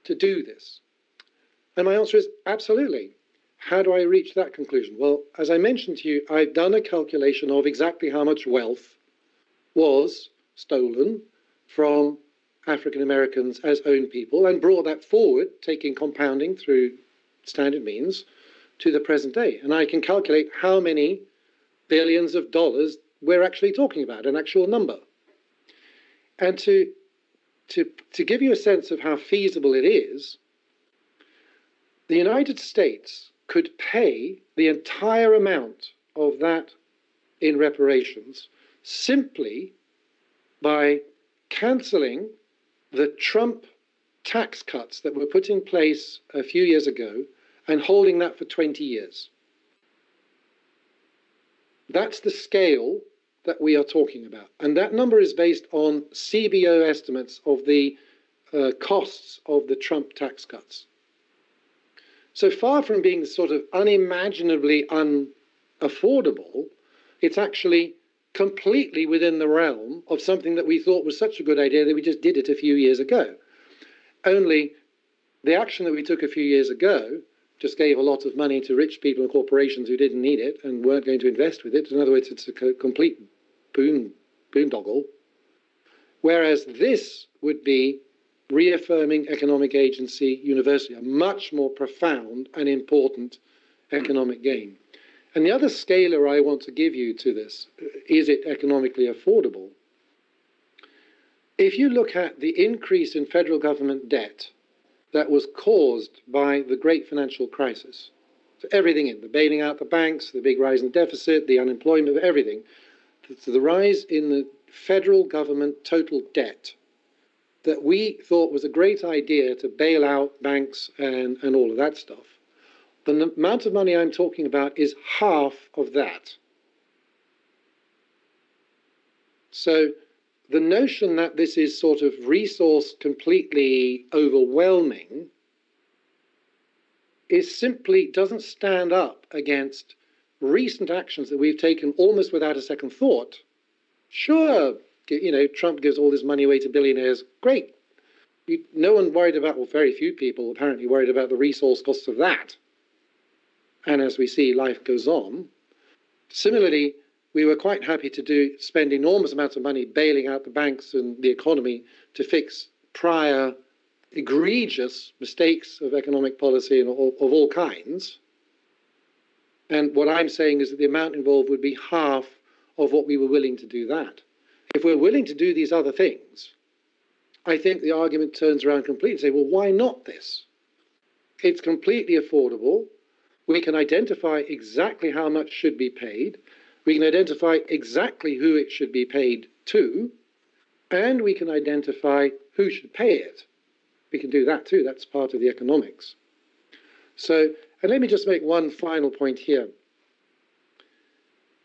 to do this? And my answer is absolutely. How do I reach that conclusion? Well, as I mentioned to you, I've done a calculation of exactly how much wealth was stolen from African Americans as own people and brought that forward, taking compounding through standard means to the present day. And I can calculate how many billions of dollars we're actually talking about, an actual number. And to, to, to give you a sense of how feasible it is, the United States could pay the entire amount of that in reparations simply by cancelling the Trump tax cuts that were put in place a few years ago and holding that for 20 years. That's the scale that we are talking about. And that number is based on CBO estimates of the uh, costs of the Trump tax cuts. So far from being sort of unimaginably unaffordable, it's actually completely within the realm of something that we thought was such a good idea that we just did it a few years ago. Only the action that we took a few years ago just gave a lot of money to rich people and corporations who didn't need it and weren't going to invest with it. In other words, it's a complete boon, boondoggle. Whereas this would be reaffirming economic agency universally, a much more profound and important economic gain. And the other scalar I want to give you to this uh, is it economically affordable? If you look at the increase in federal government debt that was caused by the great financial crisis. So everything in the bailing out the banks, the big rise in deficit, the unemployment, of everything. The rise in the federal government total debt that we thought was a great idea to bail out banks and, and all of that stuff. The amount of money I'm talking about is half of that. So the notion that this is sort of resource completely overwhelming is simply doesn't stand up against recent actions that we've taken almost without a second thought. Sure, you know, Trump gives all this money away to billionaires. Great. You, no one worried about, well, very few people apparently worried about the resource costs of that. And as we see, life goes on. Similarly, we were quite happy to do spend enormous amounts of money bailing out the banks and the economy to fix prior egregious mistakes of economic policy and of, of all kinds. And what I'm saying is that the amount involved would be half of what we were willing to do that. If we're willing to do these other things, I think the argument turns around completely and say, well, why not this? It's completely affordable. We can identify exactly how much should be paid. We can identify exactly who it should be paid to. And we can identify who should pay it. We can do that too. That's part of the economics. So, and let me just make one final point here.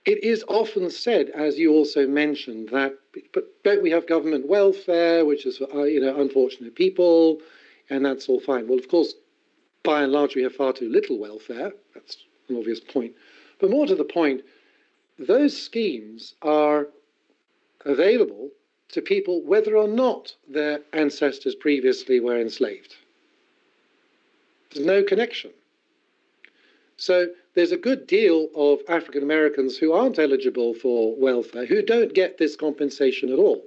It is often said, as you also mentioned, that but don't we have government welfare, which is for uh, you know unfortunate people, and that's all fine. Well, of course, by and large, we have far too little welfare. That's an obvious point. But more to the point, those schemes are available to people whether or not their ancestors previously were enslaved. There's no connection. So there's a good deal of African Americans who aren't eligible for welfare who don't get this compensation at all.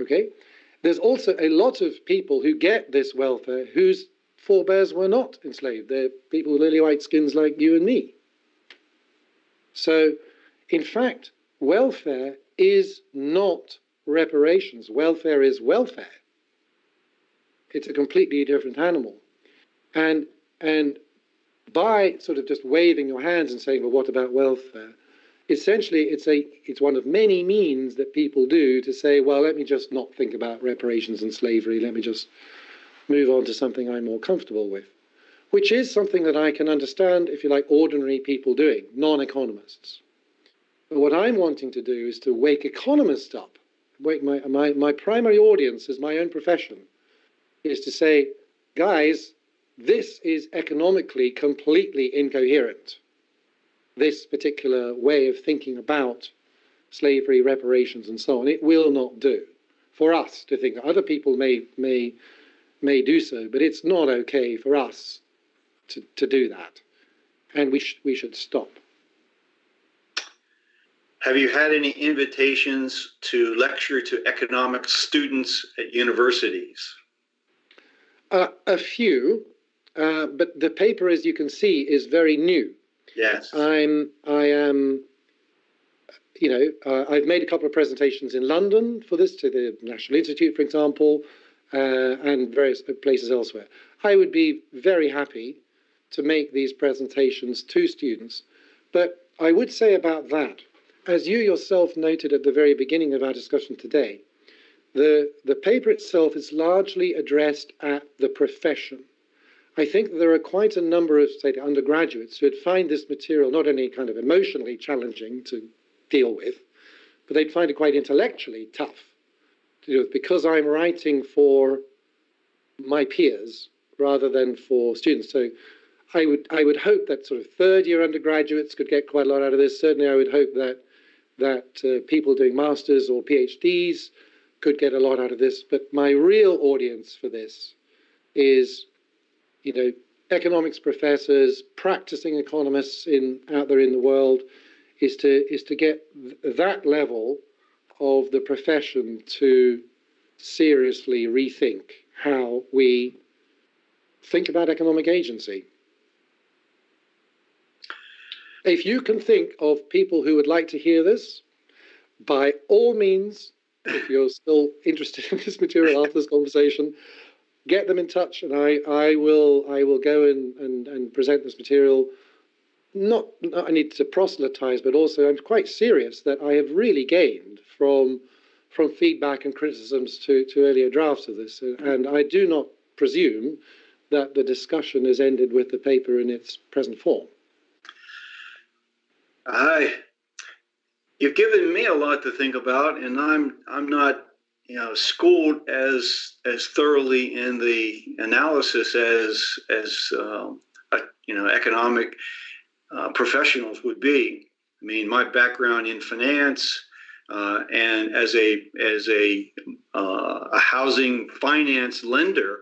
Okay? There's also a lot of people who get this welfare whose forebears were not enslaved. They're people with lily white skins like you and me. So, in fact, welfare is not reparations. Welfare is welfare. It's a completely different animal. And and by sort of just waving your hands and saying, well, what about welfare? Essentially, it's, a, it's one of many means that people do to say, well, let me just not think about reparations and slavery. Let me just move on to something I'm more comfortable with, which is something that I can understand, if you like, ordinary people doing, non economists. But what I'm wanting to do is to wake economists up. Wake my, my, my primary audience is my own profession, is to say, guys, this is economically completely incoherent. This particular way of thinking about slavery, reparations, and so on, it will not do for us to think. Other people may may may do so, but it's not okay for us to, to do that, and we sh- we should stop. Have you had any invitations to lecture to economics students at universities? Uh, a few. Uh, but the paper, as you can see, is very new. Yes. I'm, I am, you know, uh, I've made a couple of presentations in London for this to the National Institute, for example, uh, and various places elsewhere. I would be very happy to make these presentations to students. But I would say about that, as you yourself noted at the very beginning of our discussion today, the, the paper itself is largely addressed at the profession. I think there are quite a number of, say, undergraduates who would find this material not only kind of emotionally challenging to deal with, but they'd find it quite intellectually tough to do with because I'm writing for my peers rather than for students. So I would I would hope that sort of third year undergraduates could get quite a lot out of this. Certainly, I would hope that that uh, people doing masters or PhDs could get a lot out of this. But my real audience for this is you know, economics professors, practicing economists in out there in the world, is to is to get th- that level of the profession to seriously rethink how we think about economic agency. If you can think of people who would like to hear this, by all means, if you're still interested in this material after this conversation, get them in touch, and I, I will I will go and, and, and present this material. Not, not I need to proselytize, but also I'm quite serious that I have really gained from from feedback and criticisms to, to earlier drafts of this, and I do not presume that the discussion has ended with the paper in its present form. I, you've given me a lot to think about, and I'm I'm not you know schooled as as thoroughly in the analysis as as um, you know economic uh, professionals would be. I mean, my background in finance uh, and as a as a uh, a housing finance lender,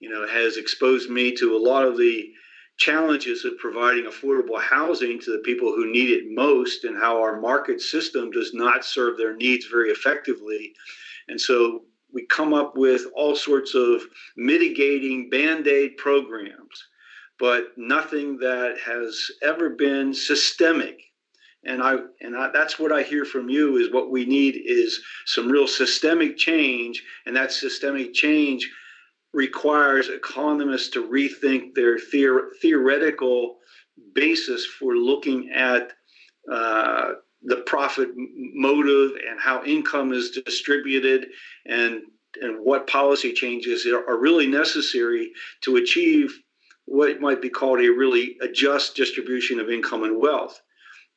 you know, has exposed me to a lot of the challenges of providing affordable housing to the people who need it most and how our market system does not serve their needs very effectively. And so we come up with all sorts of mitigating band aid programs, but nothing that has ever been systemic. And I and I, that's what I hear from you is what we need is some real systemic change, and that systemic change requires economists to rethink their theor- theoretical basis for looking at uh, the profit motive and how income is distributed and and what policy changes are really necessary to achieve what might be called a really a just distribution of income and wealth.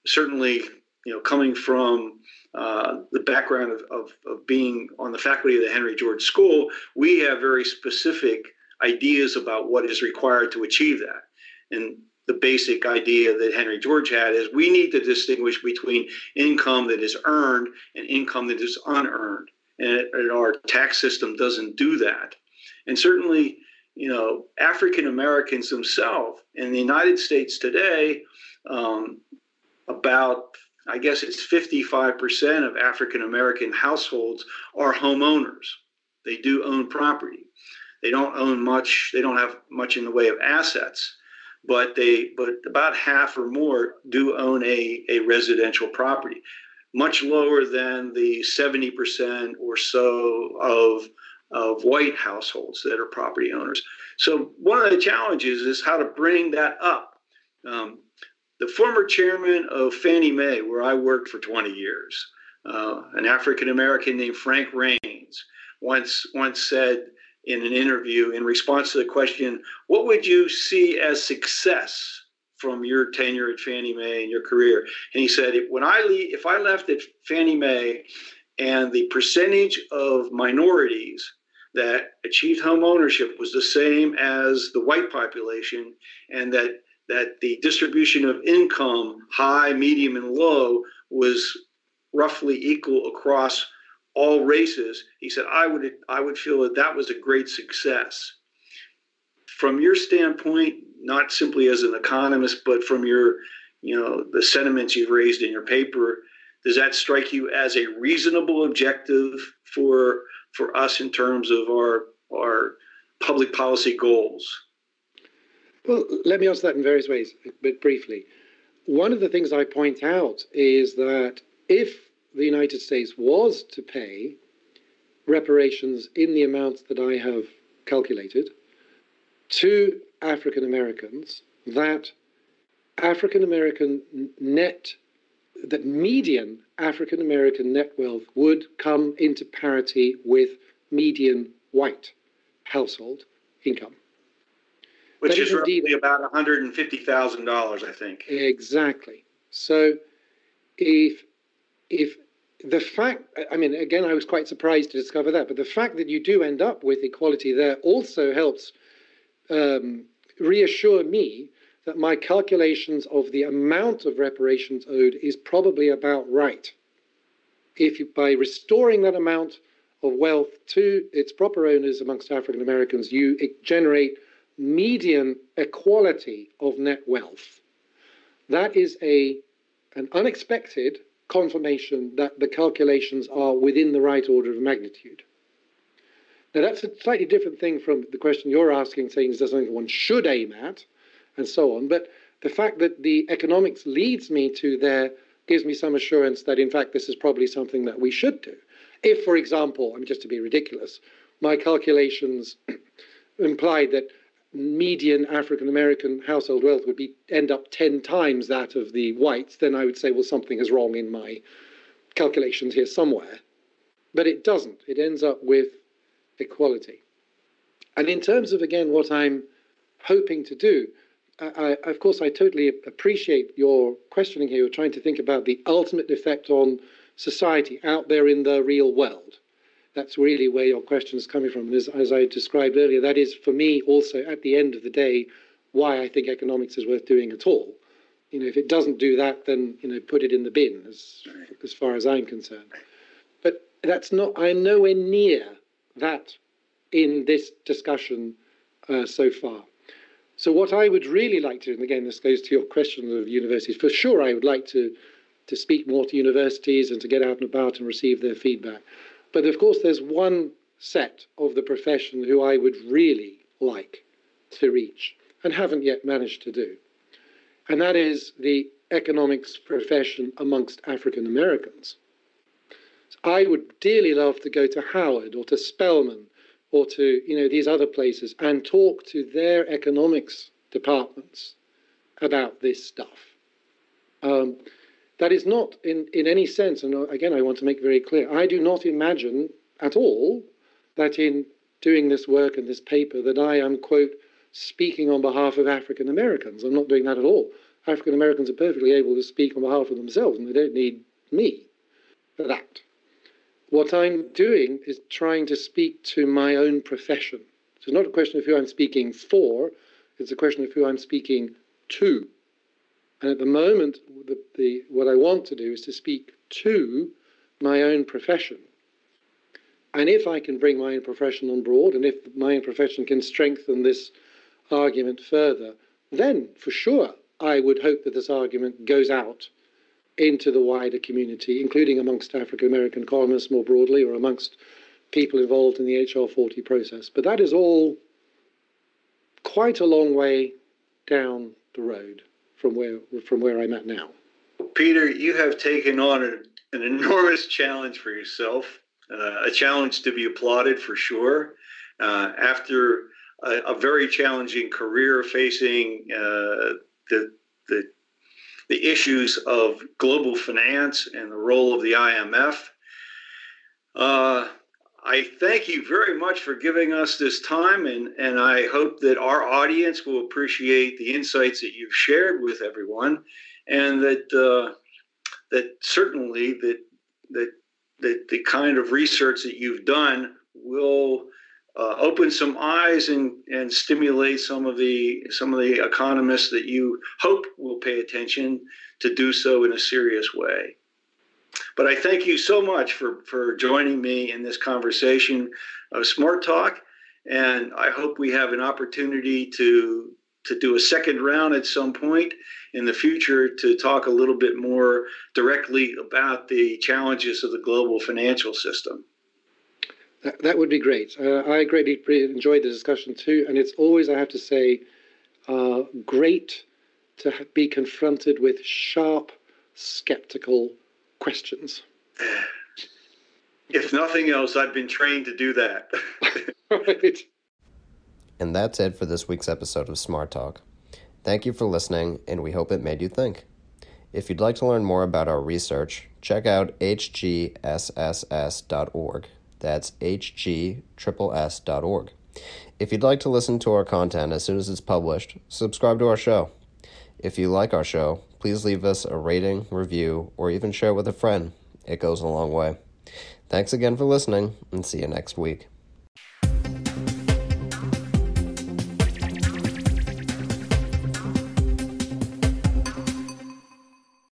Certainly, you know, coming from uh, the background of, of, of, being on the faculty of the Henry George School, we have very specific ideas about what is required to achieve that. And the basic idea that Henry George had is we need to distinguish between income that is earned and income that is unearned. And, and our tax system doesn't do that. And certainly, you know, African Americans themselves in the United States today, um, about I guess it's 55% of African American households are homeowners. They do own property. They don't own much, they don't have much in the way of assets, but they but about half or more do own a, a residential property. Much lower than the 70% or so of of white households that are property owners. So one of the challenges is how to bring that up. Um, the former chairman of Fannie Mae, where I worked for 20 years, uh, an African American named Frank Raines, once once said in an interview in response to the question, "What would you see as success from your tenure at Fannie Mae and your career?" And he said, "When I leave, if I left at Fannie Mae, and the percentage of minorities that achieved home ownership was the same as the white population, and that that the distribution of income, high, medium, and low, was roughly equal across all races. He said, I would, I would feel that that was a great success. From your standpoint, not simply as an economist, but from your, you know, the sentiments you've raised in your paper, does that strike you as a reasonable objective for for us in terms of our our public policy goals? Well, let me answer that in various ways, but briefly. One of the things I point out is that if the United States was to pay reparations in the amounts that I have calculated to African Americans, that African American net, that median African American net wealth would come into parity with median white household income which is, is roughly about $150,000, I think. Exactly. So if if the fact, I mean, again, I was quite surprised to discover that, but the fact that you do end up with equality there also helps um, reassure me that my calculations of the amount of reparations owed is probably about right. If you, by restoring that amount of wealth to its proper owners amongst African Americans, you generate median equality of net wealth. That is a, an unexpected confirmation that the calculations are within the right order of magnitude. Now, that's a slightly different thing from the question you're asking, saying is there something one should aim at, and so on. But the fact that the economics leads me to there gives me some assurance that, in fact, this is probably something that we should do. If, for example, I'm just to be ridiculous, my calculations implied that median African American household wealth would be end up 10 times that of the whites, then I would say, well, something is wrong in my calculations here somewhere. But it doesn't. It ends up with equality. And in terms of, again, what I'm hoping to do, I, I, of course, I totally appreciate your questioning here. You're trying to think about the ultimate effect on society out there in the real world that's really where your question is coming from. And as, as I described earlier, that is for me also at the end of the day why I think economics is worth doing at all. You know, if it doesn't do that, then you know, put it in the bin as as far as I'm concerned. But that's not. I'm nowhere near that in this discussion uh, so far. So what I would really like to, and again, this goes to your question of universities. For sure, I would like to to speak more to universities and to get out and about and receive their feedback. But of course, there's one set of the profession who I would really like to reach and haven't yet managed to do. And that is the economics profession amongst African Americans. I would dearly love to go to Howard or to Spelman or to you know these other places and talk to their economics departments about this stuff. Um, that is not in, in any sense, and uh, again I want to make very clear, I do not imagine at all that in doing this work and this paper that I am, quote, speaking on behalf of African Americans. I'm not doing that at all. African Americans are perfectly able to speak on behalf of themselves and they don't need me for that. What I'm doing is trying to speak to my own profession. So it's not a question of who I'm speaking for, it's a question of who I'm speaking to. And at the moment, the, the, what I want to do is to speak to my own profession. And if I can bring my own profession on board, and if my own profession can strengthen this argument further, then for sure I would hope that this argument goes out into the wider community, including amongst African American colonists more broadly, or amongst people involved in the HR 40 process. But that is all quite a long way down the road from where, from where I'm at now. Peter, you have taken on an, enormous challenge for yourself, uh, a challenge to be applauded for sure. Uh, after a, a, very challenging career facing uh, the, the the issues of global finance and the role of the IMF. I thank you very much for giving us this time, and, and I hope that our audience will appreciate the insights that you've shared with everyone, and that uh, that certainly that that that the kind of research that you've done will uh, open some eyes and, and stimulate some of the some of the economists that you hope will pay attention to do so in a serious way. But I thank you so much for, for joining me in this conversation of Smart Talk. And I hope we have an opportunity to, to do a second round at some point in the future to talk a little bit more directly about the challenges of the global financial system. That, that would be great. Uh, I greatly enjoyed the discussion too, and it's always, I have to say, uh, great to be confronted with sharp, skeptical questions. If nothing else, I've been trained to do that. right. And that's it for this week's episode of Smart Talk. Thank you for listening, and we hope it made you think. If you'd like to learn more about our research, check out hgsss.org. That's hgsss.org. If you'd like to listen to our content as soon as it's published, subscribe to our show. If you like our show, please leave us a rating, review, or even share with a friend. It goes a long way. Thanks again for listening, and see you next week.